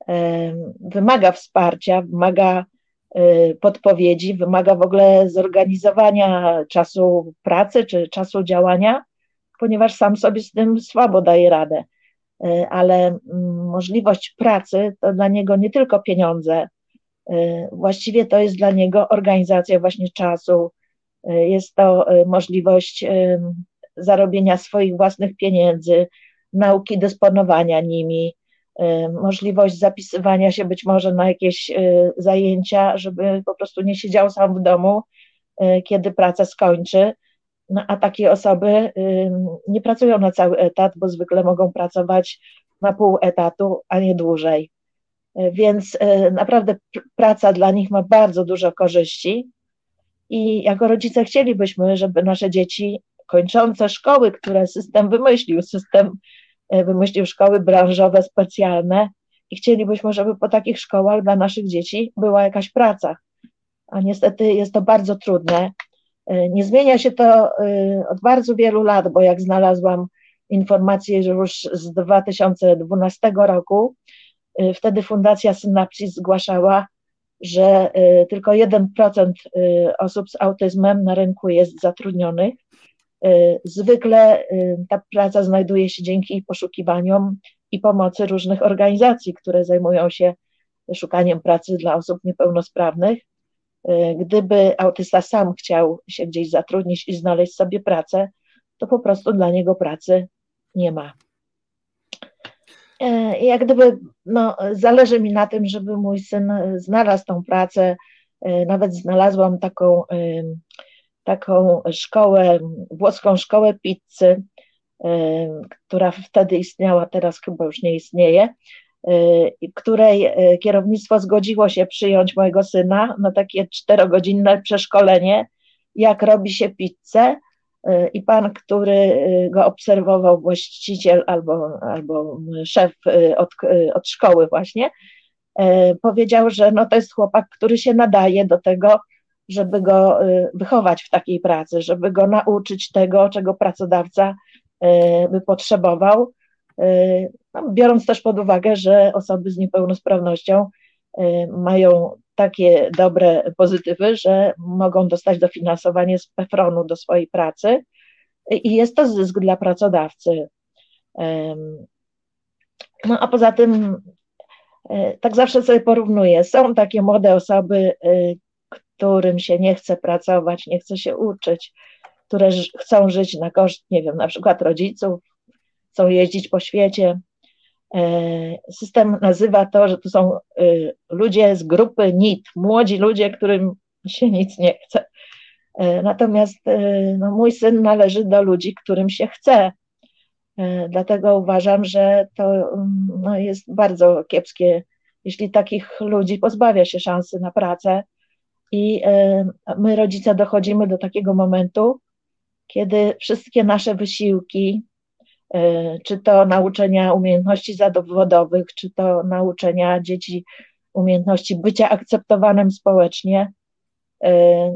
Y, wymaga wsparcia, wymaga y, podpowiedzi, wymaga w ogóle zorganizowania czasu pracy czy czasu działania, ponieważ sam sobie z tym słabo daje radę. Ale mm, możliwość pracy to dla niego nie tylko pieniądze, właściwie to jest dla niego organizacja właśnie czasu, jest to e, możliwość e, zarobienia swoich własnych pieniędzy, nauki dysponowania nimi, e, możliwość zapisywania się być może na jakieś zajęcia, żeby po prostu nie siedział sam w domu, kiedy pracę skończy. No, a takie osoby nie pracują na cały etat, bo zwykle mogą pracować na pół etatu, a nie dłużej. Więc naprawdę praca dla nich ma bardzo dużo korzyści. I jako rodzice chcielibyśmy, żeby nasze dzieci kończące szkoły, które system wymyślił, system e, wymyślił szkoły branżowe specjalne i chcielibyśmy, żeby po takich szkołach dla naszych dzieci była jakaś praca. A niestety jest to bardzo trudne. E, nie zmienia się to e, od bardzo wielu lat, bo jak znalazłam informację już z 2012 roku, wtedy Fundacja Synapsis zgłaszała że tylko 1% osób z autyzmem na rynku jest zatrudnionych. Zwykle ta praca znajduje się dzięki poszukiwaniom i pomocy różnych organizacji, które zajmują się szukaniem pracy dla osób niepełnosprawnych. Gdyby autysta sam chciał się gdzieś zatrudnić i znaleźć sobie pracę, to po prostu dla niego pracy nie ma. E, jak gdyby, no, zależy mi na tym, żeby mój syn znalazł tą pracę. E, nawet znalazłam taką, taką szkołę, włoską szkołę pizzy, która wtedy istniała, teraz chyba już nie istnieje, e, której kierownictwo zgodziło się przyjąć mojego syna na takie czterogodzinne przeszkolenie, jak robi się pizzę E, i pan, który e, go obserwował, właściciel albo, albo szef e, od, od szkoły właśnie, powiedział, że no to jest chłopak, który się nadaje do tego, żeby go wychować w takiej pracy, żeby go nauczyć tego, czego pracodawca by potrzebował, no, biorąc też pod uwagę, że osoby z niepełnosprawnością mają takie dobre pozytywy, że mogą dostać dofinansowanie z PFRON-u do swojej pracy. I jest to zysk dla pracodawcy. No a poza tym, e, tak zawsze sobie porównuję, są takie młode osoby, e, którym się nie chce pracować, nie chce się uczyć, które chcą żyć na koszt, nie wiem, na przykład rodziców, chcą jeździć po świecie, system nazywa to, że to są e, ludzie z grupy NIT, młodzi ludzie, którym się nic nie chce. E, natomiast no, mój syn należy do ludzi, którym się chce. Dlatego uważam, że to no, jest bardzo kiepskie, jeśli takich ludzi pozbawia się szansy na pracę. I my, rodzice, dochodzimy do takiego momentu, kiedy wszystkie nasze wysiłki, E, czy to nauczenia umiejętności zawodowych, czy to nauczenia dzieci umiejętności bycia akceptowanym społecznie, e,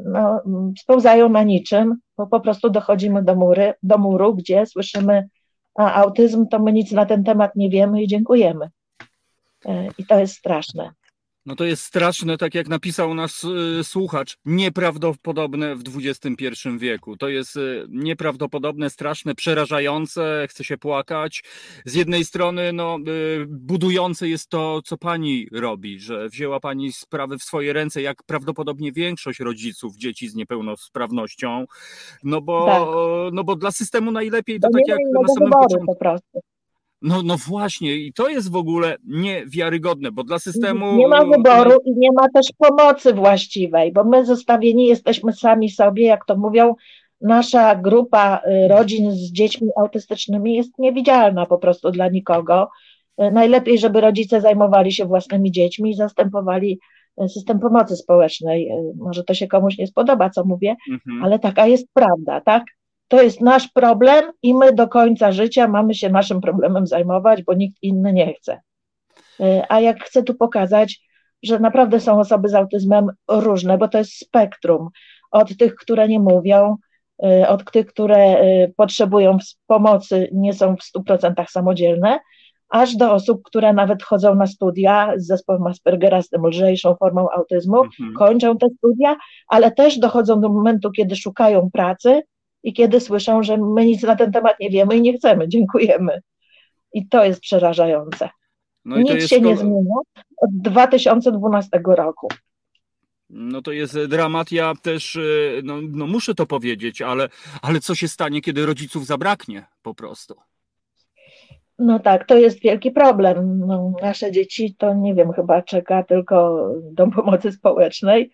no, spełzają na niczym, bo po prostu dochodzimy do, mury, do muru, gdzie słyszymy, a autyzm to my nic na ten temat nie wiemy i dziękujemy. E, I to jest straszne. No to jest straszne, tak jak napisał nas y, słuchacz, nieprawdopodobne w XXI wieku. To jest y, nieprawdopodobne, straszne, przerażające, chce się płakać. Z jednej strony, no, y, budujące jest to, co pani robi, że wzięła pani sprawy w swoje ręce, jak prawdopodobnie większość rodziców dzieci z niepełnosprawnością. No bo, tak. no bo dla systemu najlepiej to, to tak jak na samym początku. Po prostu. No, no właśnie, i to jest w ogóle niewiarygodne, bo dla systemu. Nie ma wyboru i nie ma też pomocy właściwej, bo my zostawieni jesteśmy sami sobie, jak to mówią. Nasza grupa y, rodzin z dziećmi autystycznymi jest niewidzialna po prostu dla nikogo. Y, najlepiej, żeby rodzice zajmowali się własnymi dziećmi i zastępowali y, system pomocy społecznej. Może to się komuś nie spodoba, co mówię, mhm. ale taka jest prawda, tak? To jest nasz problem i my do końca życia mamy się naszym problemem zajmować, bo nikt inny nie chce. E, a jak chcę tu pokazać, że naprawdę są osoby z autyzmem różne, bo to jest spektrum od tych, które nie mówią, e, od tych, które e, potrzebują pomocy, nie są w 100% samodzielne, aż do osób, które nawet chodzą na studia z zespołem Aspergera, z tym lżejszą formą autyzmu, mhm. kończą te studia, ale też dochodzą do momentu, kiedy szukają pracy i kiedy słyszą, że my nic na ten temat nie wiemy i nie chcemy, dziękujemy. I to jest przerażające. No nic jest się nie zmienia od 2012 roku. No to jest dramat, ja też, e, no, no muszę to powiedzieć, ale, ale co się stanie, kiedy rodziców zabraknie po prostu? No tak, to jest wielki problem. No, nasze dzieci to nie wiem, chyba czeka tylko dom pomocy społecznej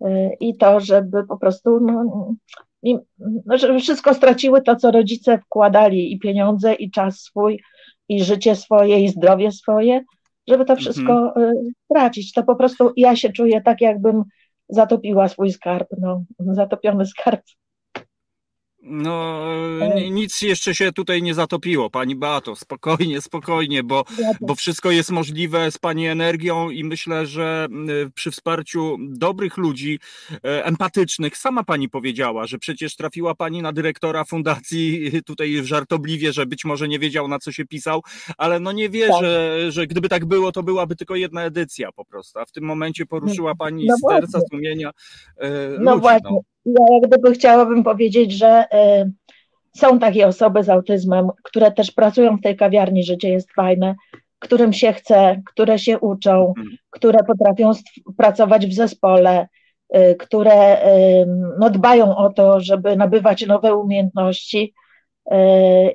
e, i to, żeby po prostu no, i, no, wszystko straciły to, co rodzice wkładali i pieniądze, i czas swój, i życie swoje, i zdrowie swoje, żeby to wszystko mhm. Stracić. To po prostu ja się czuję tak, jakbym zatopiła swój skarb, no, zatopiony skarb. No, nic jeszcze się tutaj nie zatopiło, pani Beato. Spokojnie, spokojnie, bo, bo wszystko jest możliwe z pani energią i myślę, że przy wsparciu dobrych ludzi, e, empatycznych, sama pani powiedziała, że przecież trafiła pani na dyrektora fundacji tutaj żartobliwie, że być może nie wiedział na co się pisał, ale no nie wierzę, tak. że gdyby tak było, to byłaby tylko jedna edycja po prostu. A w tym momencie poruszyła pani no serca, sumienia. E, no ludzi, właśnie. No. Ja jak gdyby chciałabym powiedzieć, że y, są takie osoby z autyzmem, które też pracują w tej kawiarni, życie jest fajne, którym się chce, które się uczą, mhm. które potrafią pracować w zespole, y, które y, no, dbają o to, żeby nabywać nowe umiejętności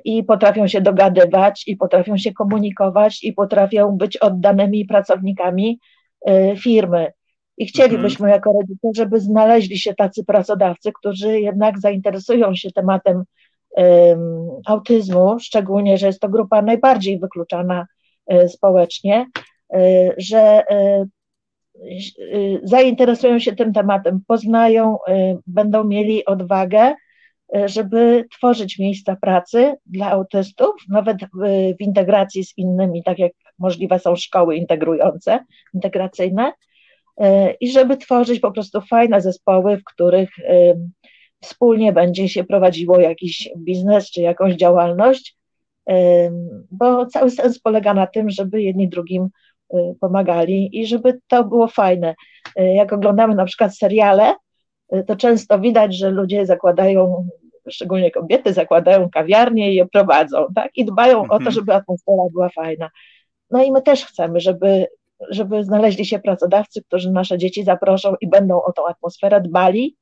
i potrafią się dogadywać, i potrafią się komunikować, i potrafią być oddanymi pracownikami firmy. I chcielibyśmy mhm. jako rodzice, żeby znaleźli się tacy pracodawcy, którzy jednak zainteresują się tematem um, autyzmu, szczególnie, że jest to grupa najbardziej wykluczana um, społecznie, um, że zainteresują się tym tematem, poznają, będą mieli odwagę, żeby tworzyć miejsca pracy dla autystów, nawet w integracji z innymi, tak jak możliwe są szkoły integrujące, integracyjne, E, i żeby tworzyć po prostu fajne zespoły, w których e, wspólnie będzie się prowadziło jakiś biznes czy jakąś działalność, e, bo cały sens polega na tym, żeby jedni drugim pomagali i żeby to było fajne. Jak oglądamy na przykład seriale, to często widać, że ludzie zakładają, szczególnie kobiety, zakładają kawiarnie i je prowadzą, tak? I dbają mhm. o to, mhm. żeby atmosfera była fajna. No i my też chcemy, żeby żeby znaleźli się pracodawcy, którzy nasze dzieci zaproszą i będą o tą atmosferę dbali,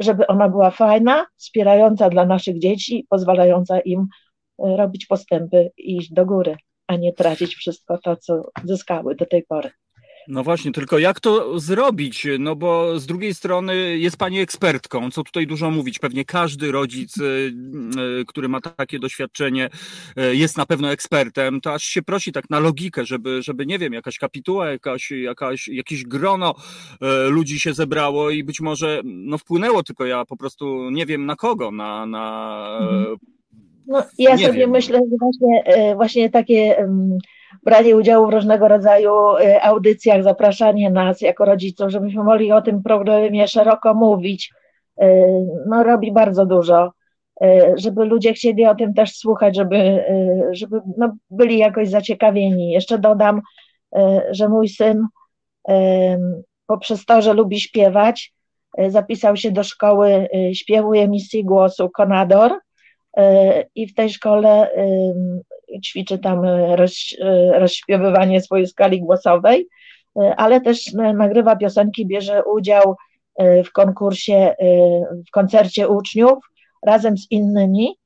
żeby ona była fajna, wspierająca dla naszych dzieci, pozwalająca im e, robić postępy i iść do góry, a nie tracić wszystko to, co zyskały do tej pory. No właśnie, tylko jak to zrobić? No bo z drugiej strony jest Pani ekspertką, co tutaj dużo mówić. Pewnie każdy rodzic, y, y, który ma takie doświadczenie, y, jest na pewno ekspertem. To aż się prosi tak na logikę, żeby, żeby nie wiem, jakaś kapituła, jakaś, jakaś, jakieś grono ludzi się zebrało i być może no, wpłynęło, tylko ja po prostu nie wiem na kogo, na. na mhm. no, ja sobie wiem. myślę, że właśnie, właśnie takie branie udziału w różnego rodzaju y, audycjach, zapraszanie nas jako rodziców, żebyśmy mogli o tym problemie szeroko mówić, y, no robi bardzo dużo, y, żeby ludzie chcieli o tym też słuchać, żeby, żeby no, byli jakoś zaciekawieni. Jeszcze dodam, że mój syn poprzez to, że lubi śpiewać, zapisał się do szkoły śpiewu emisji głosu Konador i w tej szkole ćwiczy tam e, roz, e, rozśpiewywanie swojej skali głosowej, e, ale też nagrywa piosenki, bierze udział w konkursie, w koncercie uczniów razem z innymi.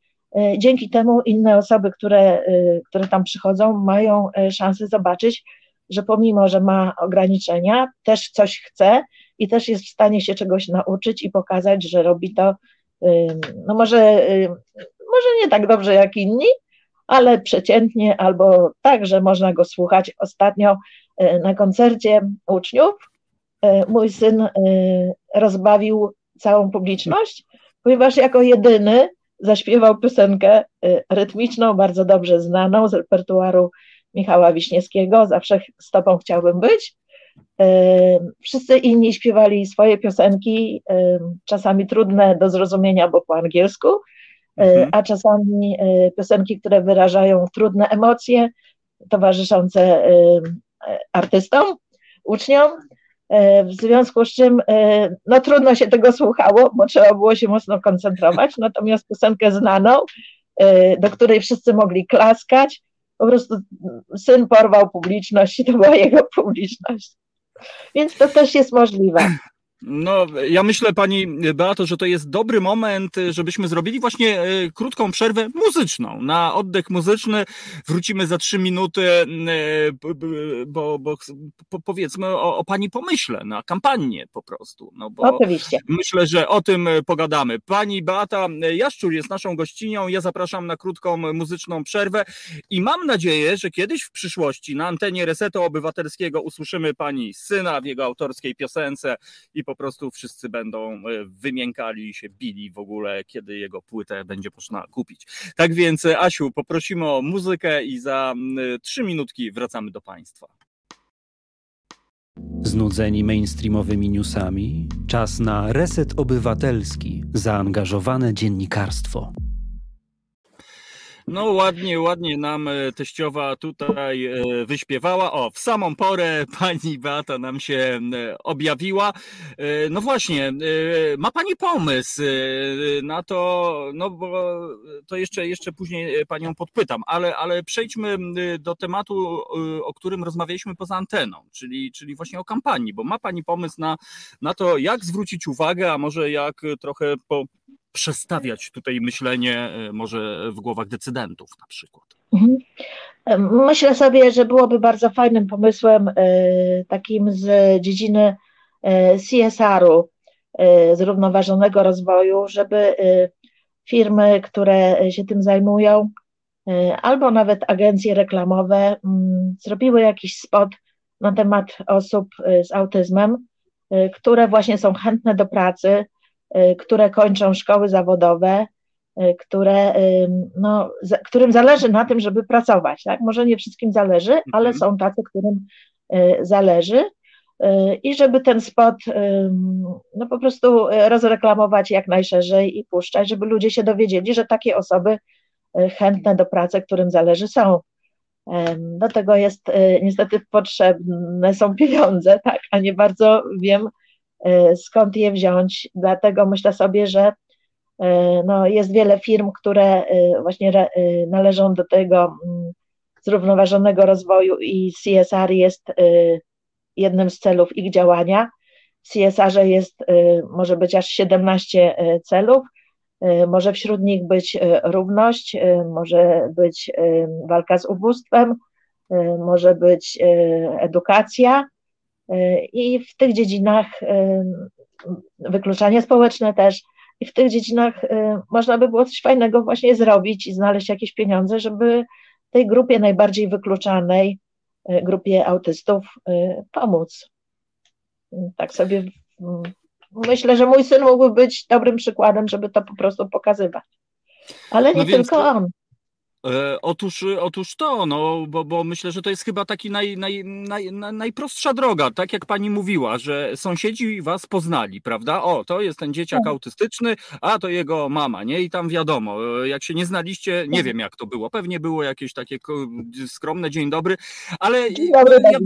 Dzięki temu inne osoby, które, które tam przychodzą, mają szansę zobaczyć, że pomimo, że ma ograniczenia, też coś chce i też jest w stanie się czegoś nauczyć i pokazać, że robi to, no może, może nie tak dobrze jak inni, ale przeciętnie albo tak, że można go słuchać. Ostatnio e, na koncercie uczniów e, mój syn e, rozbawił całą publiczność, ponieważ jako jedyny zaśpiewał piosenkę rytmiczną, bardzo dobrze znaną z repertuaru Michała Wiśniewskiego, zawsze z tobą chciałbym być. Wszyscy inni śpiewali swoje piosenki, czasami trudne do zrozumienia, bo po angielsku, mhm. a czasami e, piosenki, które wyrażają trudne emocje towarzyszące e, artystom, uczniom. W związku z czym no, trudno się tego słuchało, bo trzeba było się mocno koncentrować. Natomiast piosenkę znaną, do której wszyscy mogli klaskać, po prostu syn porwał publiczność i to była jego publiczność. Więc to też jest możliwe. No, ja myślę, pani Beato, że to jest dobry moment, żebyśmy zrobili właśnie e, krótką przerwę muzyczną. Na oddech muzyczny wrócimy za trzy minuty, e, bo, bo powiedzmy o, o, pani pomyśle na kampanię po prostu. No bo Oczywiście. Myślę, że o tym pogadamy. Pani Beata Jaszczur jest naszą gościnią. Ja zapraszam na krótką muzyczną przerwę i mam nadzieję, że kiedyś w przyszłości na antenie Resetu Obywatelskiego usłyszymy pani syna w jego autorskiej piosence i po prostu wszyscy będą wymiękali i się bili w ogóle, kiedy jego płytę będzie można kupić. Tak więc, Asiu, poprosimy o muzykę i za trzy minutki wracamy do Państwa. Znudzeni mainstreamowymi newsami? Czas na reset obywatelski, zaangażowane dziennikarstwo. No ładnie, ładnie nam e, teściowa tutaj e, wyśpiewała. O, w samą porę pani Beata nam się objawiła. E, no właśnie, ma pani pomysł na to, no bo to jeszcze, jeszcze później panią podpytam, ale, ale przejdźmy do tematu, o którym rozmawialiśmy poza anteną, czyli, czyli właśnie o kampanii, bo ma pani pomysł na, na to, jak zwrócić uwagę, a może jak trochę po, przestawiać tutaj myślenie e, może w głowach decydentów na przykład? Mhm. Myślę sobie, że byłoby bardzo fajnym pomysłem e, takim z dziedziny e, CSR-u, zrównoważonego rozwoju, żeby firmy, które się tym zajmują, albo nawet agencje reklamowe mm, zrobiły jakiś spot na temat osób z autyzmem, które właśnie są chętne do pracy, które kończą szkoły zawodowe, y, które, no, którym zależy na tym, żeby pracować. Tak? Może nie wszystkim zależy, ale mhm. są tacy, którym y, zależy. I żeby ten spot no, po prostu rozreklamować jak najszerzej i puszczać, żeby ludzie się dowiedzieli, że takie osoby chętne do pracy, którym zależy, są. Do tego jest niestety potrzebne są pieniądze, tak, a nie bardzo wiem, skąd je wziąć. Dlatego myślę sobie, że e, no, jest wiele firm, które e, właśnie należą do tego mm, zrównoważonego rozwoju i CSR jest jednym z celów ich działania. W CSR jest, może być aż 17 celów. Może wśród nich być równość, może być walka z ubóstwem, może być edukacja, i w tych dziedzinach wykluczanie społeczne też, i w tych dziedzinach można by było coś fajnego właśnie zrobić i znaleźć jakieś pieniądze, żeby tej grupie najbardziej wykluczanej, e, grupie autystów e, pomóc. Tak sobie myślę, że mój syn mógłby być dobrym przykładem, żeby to po prostu pokazywać. Ale nie no tylko on. E, otóż, otóż to, no, bo, bo myślę, że to jest chyba taki naj, naj, naj, najprostsza droga, tak jak pani mówiła, że sąsiedzi was poznali, prawda? O, to jest ten dzieciak tak. autystyczny, a to jego mama, nie? I tam wiadomo, e, jak się nie znaliście, nie tak. wiem jak to było, pewnie było jakieś takie skromne dzień dobry, ale dzień dobry, ja,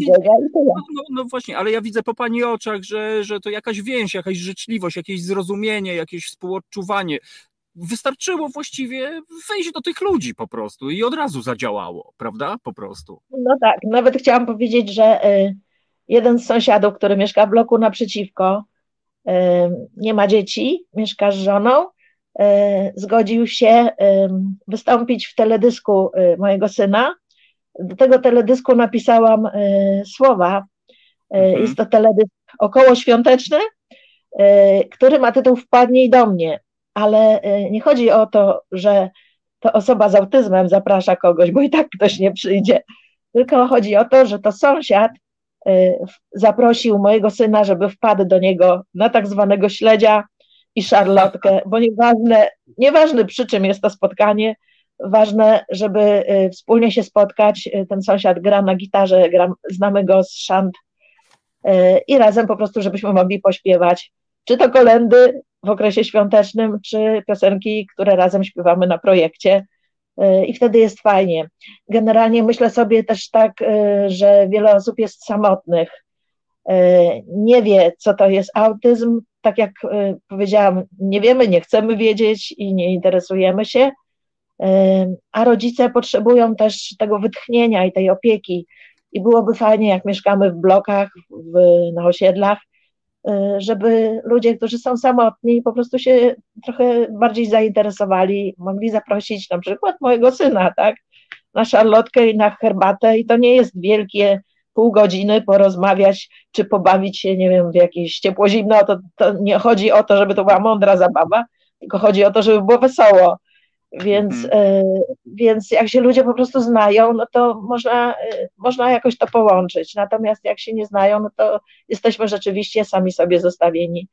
no, no, no, właśnie, ale ja widzę po pani oczach, że, że to jakaś więź, jakaś życzliwość, jakieś zrozumienie, jakieś współodczuwanie, wystarczyło właściwie wejść do tych ludzi po prostu i od razu zadziałało, prawda? Po prostu. No tak, nawet chciałam powiedzieć, że y, jeden z sąsiadów, który mieszka w bloku naprzeciwko, y, nie ma dzieci, mieszka z żoną, y, zgodził się wystąpić w teledysku mojego syna. Do tego teledysku napisałam słowa. Mhm. Jest to teledysk około świąteczny, który ma tytuł Wpadnij do mnie ale y, nie chodzi o to, że to osoba z autyzmem zaprasza kogoś, bo i tak ktoś nie przyjdzie, tylko chodzi o to, że to sąsiad y, zaprosił mojego syna, żeby wpadł do niego na tak zwanego śledzia i szarlotkę, bo nieważne, nieważne przy czym jest to spotkanie, ważne, żeby y, wspólnie się spotkać. Ten sąsiad gra na gitarze, gra, znamy go z szant i razem po prostu, żebyśmy mogli pośpiewać, czy to kolendy, w okresie świątecznym, czy piosenki, które razem śpiewamy na projekcie. Y, I wtedy jest fajnie. Generalnie myślę sobie też tak, y, że wiele osób jest samotnych, y, nie wie, co to jest autyzm. Tak jak powiedziałam, nie wiemy, nie chcemy wiedzieć i nie interesujemy się, a rodzice potrzebują też tego wytchnienia i tej opieki. I byłoby fajnie, jak mieszkamy w blokach, w, na osiedlach, żeby ludzie, którzy są samotni, po prostu się trochę bardziej zainteresowali, mogli zaprosić na przykład mojego syna, tak, na szarlotkę i na herbatę. I to nie jest wielkie pół godziny porozmawiać, czy pobawić się, nie wiem, w jakieś ciepło-zimno, to, to nie chodzi o to, żeby to była mądra zabawa, tylko chodzi o to, żeby było wesoło. Więc, mhm. więc jak się ludzie po prostu znają, no to można, można jakoś to połączyć. Natomiast jak się nie znają, no to jesteśmy rzeczywiście sami sobie zostawieni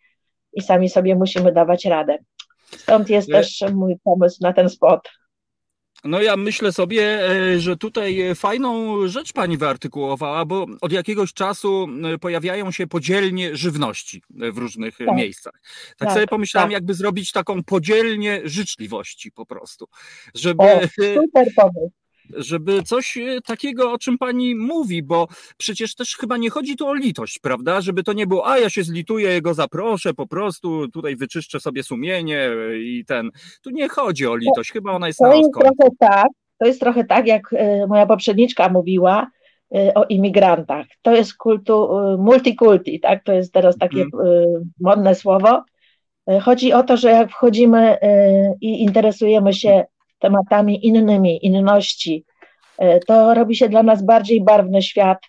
i sami sobie musimy dawać radę. Stąd jest też mój pomysł na ten spot. No ja myślę sobie, e, że tutaj fajną rzecz pani wyartykułowała, bo od jakiegoś czasu e, pojawiają się podzielnie żywności w różnych tak. miejscach. Tak, tak, sobie pomyślałem, tak. jakby zrobić taką podzielnie życzliwości po prostu. Żeby, o, super pomysł żeby coś e, takiego, o czym pani mówi, bo przecież też chyba nie chodzi tu o litość, prawda? Żeby to nie było, a ja się zlituję, go zaproszę, po prostu tutaj wyczyszczę sobie sumienie i ten. Tu nie chodzi o litość, chyba ona jest to na jest trochę tak, To jest trochę tak, jak e, moja poprzedniczka mówiła e, o imigrantach. To jest kultu, multikulti, tak? To jest teraz takie hmm. modne słowo. Chodzi o to, że jak wchodzimy i interesujemy się tematami innymi, inności, e, to robi się dla nas bardziej barwny świat,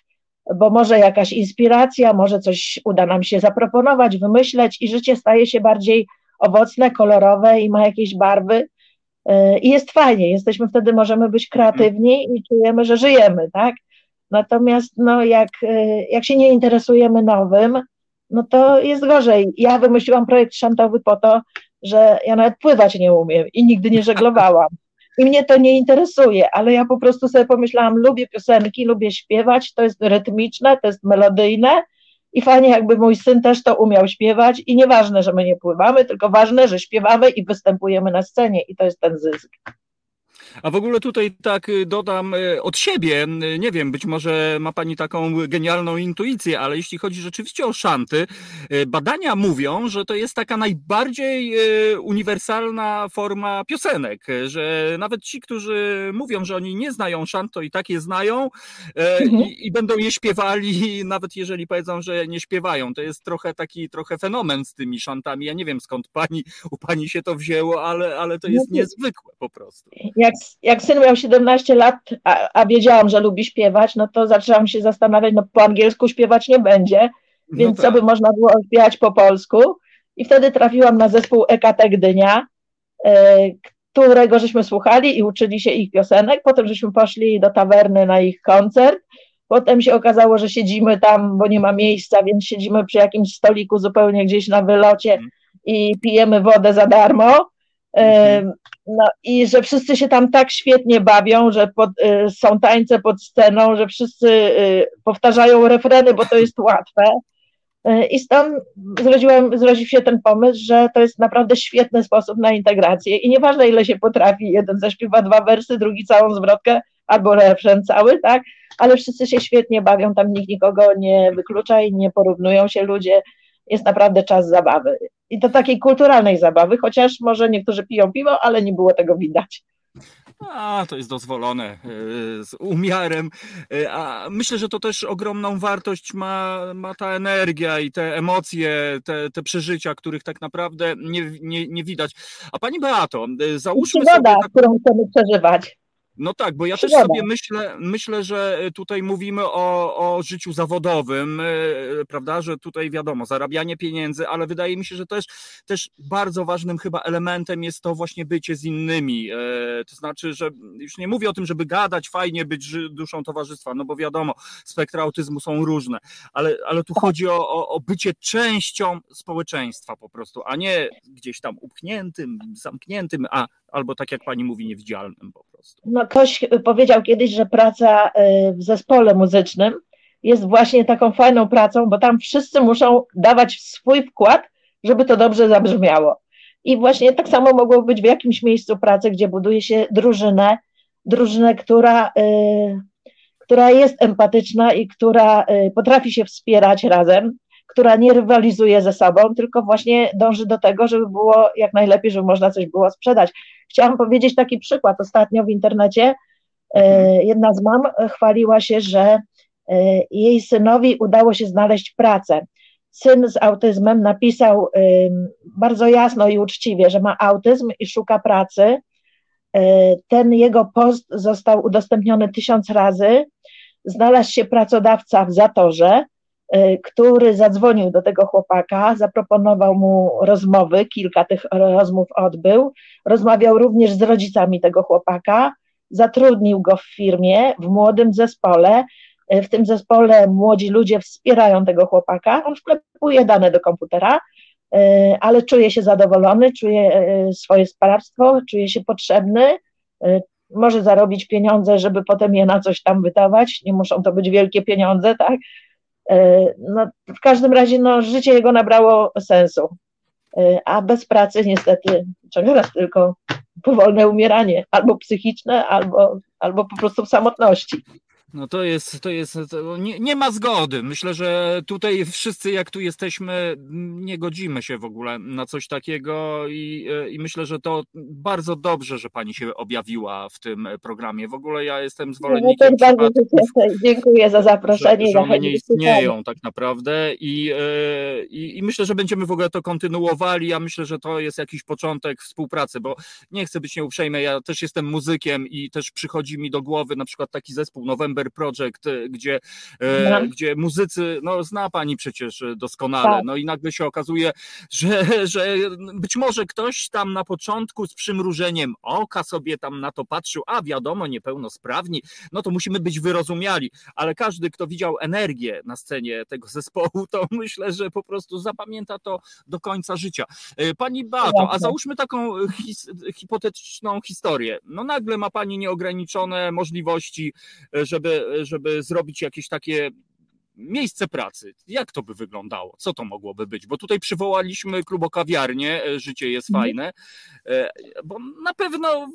bo może jakaś inspiracja, może coś uda nam się zaproponować, wymyśleć i życie staje się bardziej owocne, kolorowe i ma jakieś barwy. E, I jest fajnie, jesteśmy wtedy, możemy być kreatywni i czujemy, że żyjemy, tak? Natomiast no, jak, e, jak się nie interesujemy nowym, no to jest gorzej. Ja wymyśliłam projekt szantowy po to, że ja nawet pływać nie umiem i nigdy nie żeglowałam i mnie to nie interesuje, ale ja po prostu sobie pomyślałam, lubię piosenki, lubię śpiewać, to jest rytmiczne, to jest melodyjne i fajnie jakby mój syn też to umiał śpiewać i nieważne, że my nie pływamy, tylko ważne, że śpiewamy i występujemy na scenie i to jest ten zysk. A w ogóle tutaj tak y, dodam y, od siebie, y, nie wiem, być może ma Pani taką genialną intuicję, ale jeśli chodzi rzeczywiście o szanty, badania mówią, że to jest taka najbardziej uniwersalna forma piosenek, że nawet ci, którzy mówią, że oni nie znają szant, to i tak je znają mhm. i, i będą je śpiewali, nawet jeżeli powiedzą, że nie śpiewają. To jest trochę taki trochę fenomen z tymi szantami. Ja nie wiem skąd pani, u pani się to wzięło, ale, ale to jest niezwykłe po prostu. Jak jak syn miał 17 lat, a, a, wiedziałam, że lubi śpiewać, no to zaczęłam się zastanawiać, no po angielsku śpiewać nie będzie, no więc no tak. co by można było śpiewać po polsku. I wtedy trafiłam na zespół EKT Gdynia, e, którego żeśmy słuchali i uczyli się ich piosenek. Potem żeśmy poszli do tawerny na ich koncert. Potem się okazało, że siedzimy tam, bo nie ma miejsca, więc siedzimy przy jakimś stoliku zupełnie gdzieś na wylocie mhm. i pijemy wodę za darmo. Mhm. No i że wszyscy się tam tak świetnie bawią, że pod, y, są tańce pod sceną, że wszyscy y, powtarzają refreny, bo to jest łatwe. Y, I stąd zrodziłem, zrodził się ten pomysł, że to jest naprawdę świetny sposób na integrację. I nieważne, ile się potrafi, jeden zaśpiewa dwa wersy, drugi całą zwrotkę, albo refren cały, tak? Ale wszyscy się świetnie bawią, tam nikt nikogo nie wyklucza i nie porównują się ludzie. Jest naprawdę czas zabawy i do takiej kulturalnej zabawy, chociaż może niektórzy piją piwo, ale nie było tego widać. A, to jest dozwolone e, z umiarem. E, a myślę, że to też ogromną wartość ma, ma ta energia i te emocje, te, te przeżycia, których tak naprawdę nie, nie, nie widać. A pani Beato, e, załóżmy Przygoda, sobie. Tak... którą chcemy przeżywać. No tak, bo ja też sobie myślę, myślę, że tutaj mówimy o, o życiu zawodowym, e, prawda, że tutaj wiadomo, zarabianie pieniędzy, ale wydaje mi się, że też, też bardzo ważnym chyba elementem jest to właśnie bycie z innymi. E, to znaczy, że już nie mówię o tym, żeby gadać, fajnie być duszą towarzystwa, no bo wiadomo, spektra autyzmu są różne, ale, ale tu chodzi o, o, o bycie częścią społeczeństwa po prostu, a nie gdzieś tam upchniętym, zamkniętym, a albo tak jak pani mówi, niewidzialnym po prostu. No ktoś powiedział kiedyś, że praca y, w zespole muzycznym jest właśnie taką fajną pracą, bo tam wszyscy muszą dawać swój wkład, żeby to dobrze zabrzmiało. I właśnie tak samo mogło być w jakimś miejscu pracy, gdzie buduje się drużynę, drużynę, która, y, która jest empatyczna i która y, potrafi się wspierać razem, która nie rywalizuje ze sobą, tylko właśnie dąży do tego, żeby było jak najlepiej, żeby można coś było sprzedać. Chciałam powiedzieć taki przykład. Ostatnio w internecie e, mhm. jedna z mam chwaliła się, że e, jej synowi udało się znaleźć pracę. Syn z autyzmem napisał bardzo jasno i uczciwie, że ma autyzm i szuka pracy. E, ten jego post został udostępniony tysiąc razy. Znalazł się pracodawca w zatorze, który zadzwonił do tego chłopaka, zaproponował mu rozmowy, kilka tych rozmów odbył. Rozmawiał również z rodzicami tego chłopaka, zatrudnił go w firmie, w młodym zespole. W tym zespole młodzi ludzie wspierają tego chłopaka. On wklepuje dane do komputera, ale czuje się zadowolony, czuje swoje sprawstwo, czuje się potrzebny, może zarobić pieniądze, żeby potem je na coś tam wydawać. Nie muszą to być wielkie pieniądze, tak? E, no, w każdym razie no, życie jego nabrało sensu, e, a bez pracy niestety raz tylko powolne umieranie, albo psychiczne, albo, albo po prostu w samotności. No to jest, to jest, to nie, nie, ma zgody. Myślę, że tutaj wszyscy, jak tu jesteśmy, nie godzimy się w ogóle na coś takiego i, i myślę, że to bardzo dobrze, że pani się objawiła w tym programie. W ogóle ja jestem zwolennikiem no, bardzo Dziękuję za zaproszenie. Że, że one nie istnieją tak naprawdę i, e, i, i myślę, że będziemy w ogóle to kontynuowali. Ja myślę, że to jest jakiś początek współpracy, bo nie chcę być nieuprzejmy, ja też jestem muzykiem i też przychodzi mi do głowy na przykład taki zespół November Project, e, gdzie, no. gdzie muzycy, no zna pani przecież e, doskonale, tak. no i nagle się okazuje, że, że być może ktoś tam na początku z przymrużeniem oka sobie tam na to patrzył, a wiadomo, niepełnosprawni, no to musimy być wyrozumiali, ale każdy, kto widział energię na scenie tego zespołu, to myślę, że po prostu zapamięta to do końca życia. Pani Bato, a załóżmy taką his, hipotetyczną historię. No nagle ma pani nieograniczone możliwości, żeby żeby, zrobić jakieś takie miejsce pracy. Jak to by wyglądało? Co to mogłoby być? Bo tutaj przywołaliśmy klubokawiarnię, e, życie jest mhm. fajne, e, bo na pewno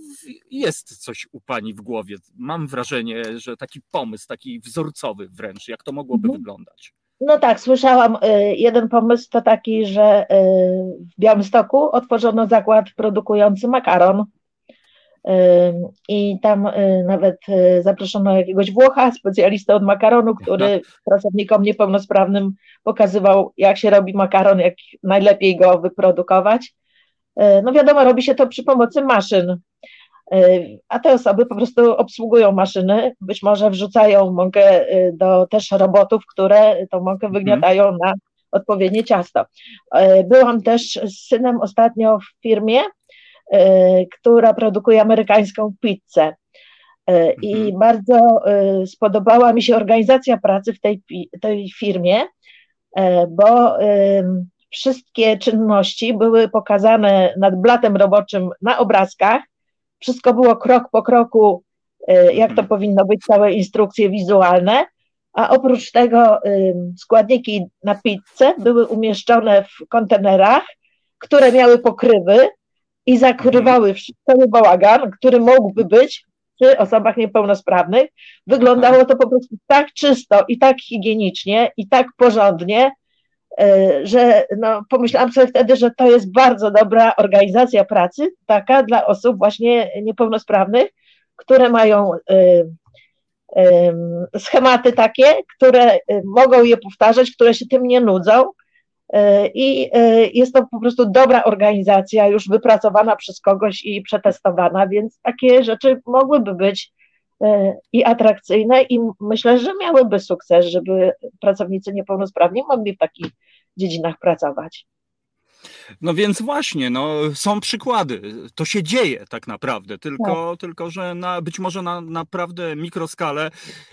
jest coś u pani w głowie. Mam wrażenie, że taki pomysł, taki wzorcowy wręcz, jak to mogłoby mhm. wyglądać. No tak, słyszałam. E, jeden pomysł to taki, że w Białymstoku otworzono zakład produkujący makaron i tam y, nawet y, zaproszono jakiegoś Włocha, specjalistę od makaronu, który pracownikom niepełnosprawnym pokazywał, jak się robi makaron, jak najlepiej go wyprodukować. Y, no wiadomo, robi się to przy pomocy maszyn, a te osoby po prostu obsługują maszyny, być może wrzucają mąkę do też robotów, które tą mąkę mhm. wygniatają na odpowiednie ciasto. Byłam też z synem ostatnio w firmie, która produkuje amerykańską pizzę. E, I mhm. bardzo e, spodobała mi się organizacja pracy w tej, tej firmie, bo wszystkie czynności były pokazane nad blatem roboczym na obrazkach. Wszystko było krok po kroku, jak to mhm. powinno być, całe instrukcje wizualne. A oprócz tego składniki na pizzę były umieszczone w kontenerach, które miały pokrywy, i zakrywały cały bałagan, który mógłby być przy osobach niepełnosprawnych. Wyglądało to po prostu tak czysto i tak higienicznie i tak porządnie, e, że no, pomyślałam sobie wtedy, że to jest bardzo dobra organizacja pracy, taka dla osób właśnie niepełnosprawnych, które mają y, y, schematy takie, które mogą je powtarzać, które się tym nie nudzą, E, I e, jest to po prostu dobra organizacja, już wypracowana przez kogoś i przetestowana, więc takie rzeczy mogłyby być e, i atrakcyjne, i myślę, że miałyby sukces, żeby pracownicy niepełnosprawni mogli w takich dziedzinach pracować. No więc właśnie, no, są przykłady. To się dzieje tak naprawdę, tylko, tak. tylko że na, być może na naprawdę mikroskalę.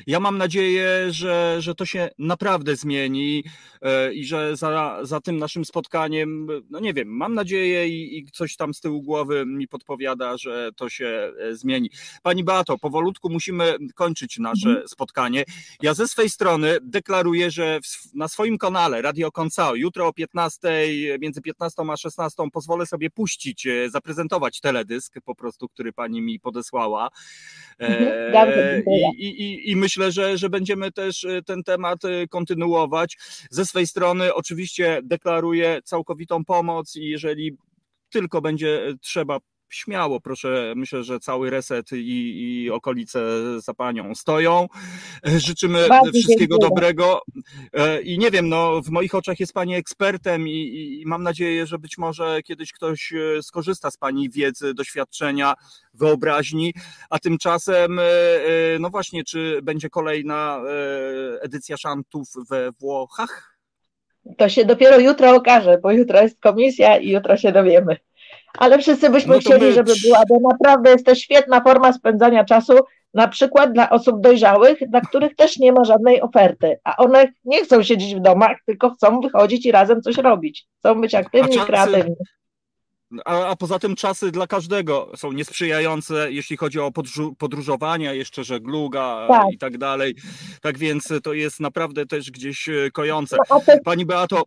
Ja mam nadzieję, że, że to się naprawdę zmieni e, i że za, za tym naszym spotkaniem, no nie wiem, mam nadzieję i, i coś tam z tyłu głowy mi podpowiada, że to się e, zmieni. Pani Beato, powolutku musimy kończyć nasze mhm. spotkanie. Ja ze swej strony deklaruję, że w, na swoim kanale Radio Koncao jutro o 15, między 15 a 16 pozwolę sobie puścić, e, zaprezentować teledysk po prostu, który pani mi podesłała. Mhm, e, I, i, I, myślę, że, że będziemy też e, ten temat kontynuować. Ze swej strony oczywiście deklaruję całkowitą pomoc i jeżeli tylko będzie trzeba śmiało, proszę, myślę, że cały reset i, i okolice za panią stoją. Życzymy Bardzo wszystkiego dziękuję. dobrego E, i nie wiem, no w moich oczach jest pani ekspertem i, i mam nadzieję, że być może kiedyś ktoś e, skorzysta z pani wiedzy, doświadczenia, wyobraźni, a tymczasem, e, e, no właśnie, czy będzie kolejna e, edycja szantów we Włochach? To się dopiero jutro okaże, bo jutro jest komisja i jutro się dowiemy. Ale wszyscy byśmy No chcieli, my- żeby była, bo naprawdę jest to świetna forma spędzania czasu, na przykład dla osób dojrzałych, dla których też nie ma żadnej oferty, a one nie chcą siedzieć w domach, tylko chcą wychodzić i razem coś robić. Chcą być aktywni, czasy- kreatywni. A, a poza tym czasy dla każdego są niesprzyjające, jeśli chodzi o podróż, podróżowania, jeszcze żegluga Tak. i tak dalej. Tak więc to jest naprawdę też gdzieś e, kojące. No, Pani Beato,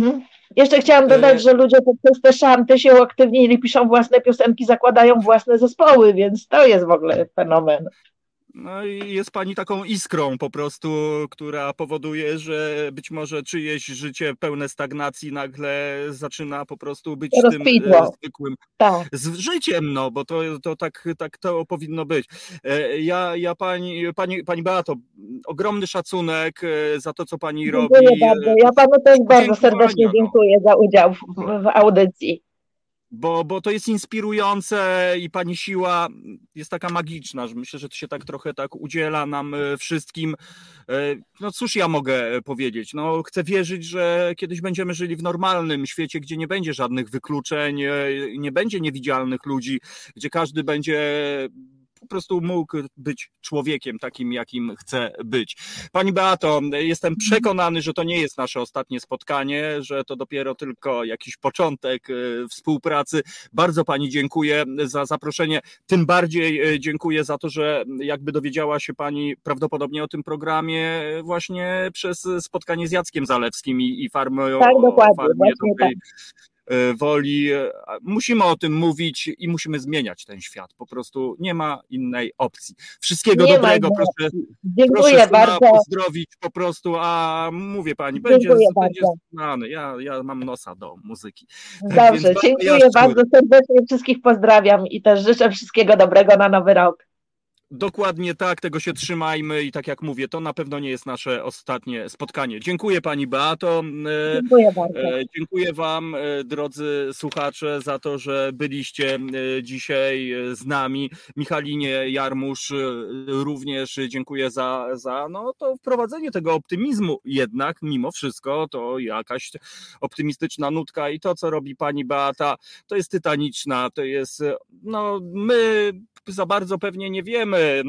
Mhm. Jeszcze chciałam dodać, E, że ludzie poprzez te szanty się uaktywnili, piszą własne piosenki, zakładają własne zespoły, więc to jest w ogóle fenomen. No i jest pani taką iskrą po prostu, która powoduje, że być może czyjeś życie pełne stagnacji nagle zaczyna po prostu być tym Rozkwitło. e, zwykłym Tak. z życiem, no bo to, to tak, tak to powinno być. E, Ja, ja pani, pani, pani Beato, ogromny szacunek e, za to, co pani robi. Dziękuję bardzo. e, Ja panu też bardzo serdecznie no. dziękuję za udział w, w audycji. Bo, bo to jest inspirujące i pani siła jest taka magiczna, że myślę, że to się tak trochę tak udziela nam e, wszystkim. E, No cóż ja mogę e, powiedzieć? No chcę wierzyć, że kiedyś będziemy żyli w normalnym świecie, gdzie nie będzie żadnych wykluczeń, nie będzie niewidzialnych ludzi, gdzie każdy będzie po prostu mógł być człowiekiem takim, jakim chce być. Pani Beato, jestem przekonany, że to nie jest nasze ostatnie spotkanie, że to dopiero tylko jakiś początek e, współpracy. Bardzo Pani dziękuję za zaproszenie. Tym bardziej e, dziękuję za to, że jakby dowiedziała się Pani prawdopodobnie o tym programie właśnie przez spotkanie z Jackiem Zalewskim i, i farmą Tak, dokładnie, farmie woli. E, Musimy o tym mówić i musimy zmieniać ten świat. Po prostu nie ma innej opcji. Wszystkiego Nie dobrego, proszę Dziękuję Proszę bardzo. pozdrowić po prostu, a mówię pani, będzie, Dziękuję będzie znany. Ja, ja mam nosa do muzyki. więc Dobrze, dziękuję bardzo serdecznie. Wszystkich pozdrawiam i też życzę wszystkiego dobrego na nowy rok. Dokładnie tak, tego się trzymajmy i tak jak mówię, to na pewno nie jest nasze ostatnie spotkanie. Dziękuję pani Beato. E, Dziękuję bardzo. E, Dziękuję Wam, e, drodzy słuchacze, za to, że byliście dzisiaj z nami. Michalinie Jarmusz również dziękuję za, za no, to wprowadzenie tego optymizmu. Jednak, mimo wszystko, to jakaś optymistyczna nutka i to, co robi pani Beata, to jest tytaniczna. To jest, no, my za bardzo pewnie nie wiemy, e,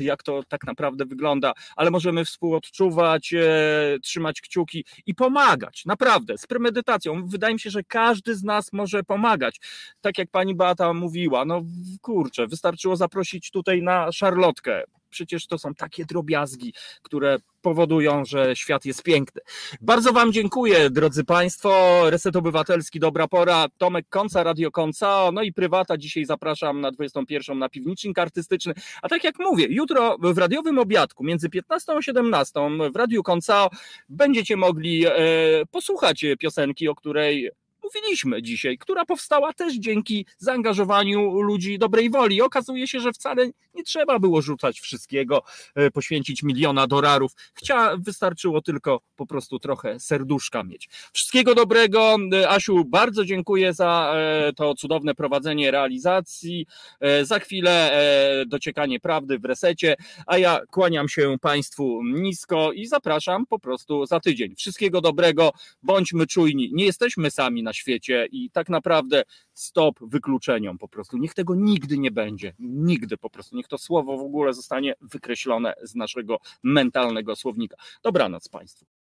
e, jak to tak naprawdę wygląda, ale możemy współodczuwać, e, trzymać kciuki i pomagać, naprawdę, z premedytacją. Wydaje mi się, że każdy z nas może pomagać. Tak jak pani Beata mówiła, no kurczę, wystarczyło zaprosić tutaj na szarlotkę. Przecież to są takie drobiazgi, które powodują, że świat jest piękny. Bardzo Wam dziękuję, drodzy Państwo. Reset Obywatelski, dobra pora. Tomek Konca, Radio Konca, no i prywata. Dzisiaj zapraszam na 21 na piwnicznik artystyczny. A tak jak mówię, jutro w radiowym obiadku między 15 a 17 w Radiu Konca będziecie mogli e, posłuchać piosenki, o której mówiliśmy dzisiaj, która powstała też dzięki zaangażowaniu ludzi dobrej woli. Okazuje się, że wcale nie trzeba było rzucać wszystkiego, e, poświęcić miliona dolarów. Chcia, wystarczyło tylko po prostu trochę serduszka mieć. Wszystkiego dobrego. E, Asiu, bardzo dziękuję za e, to cudowne prowadzenie realizacji. Za chwilę dociekanie prawdy w resecie, a ja kłaniam się Państwu nisko i zapraszam po prostu za tydzień. Wszystkiego dobrego, bądźmy czujni. Nie jesteśmy sami na świecie i tak naprawdę stop wykluczeniom po prostu. Niech tego nigdy nie będzie. Nigdy po prostu. Niech to słowo w ogóle zostanie wykreślone z naszego mentalnego słownika. Dobranoc Państwu.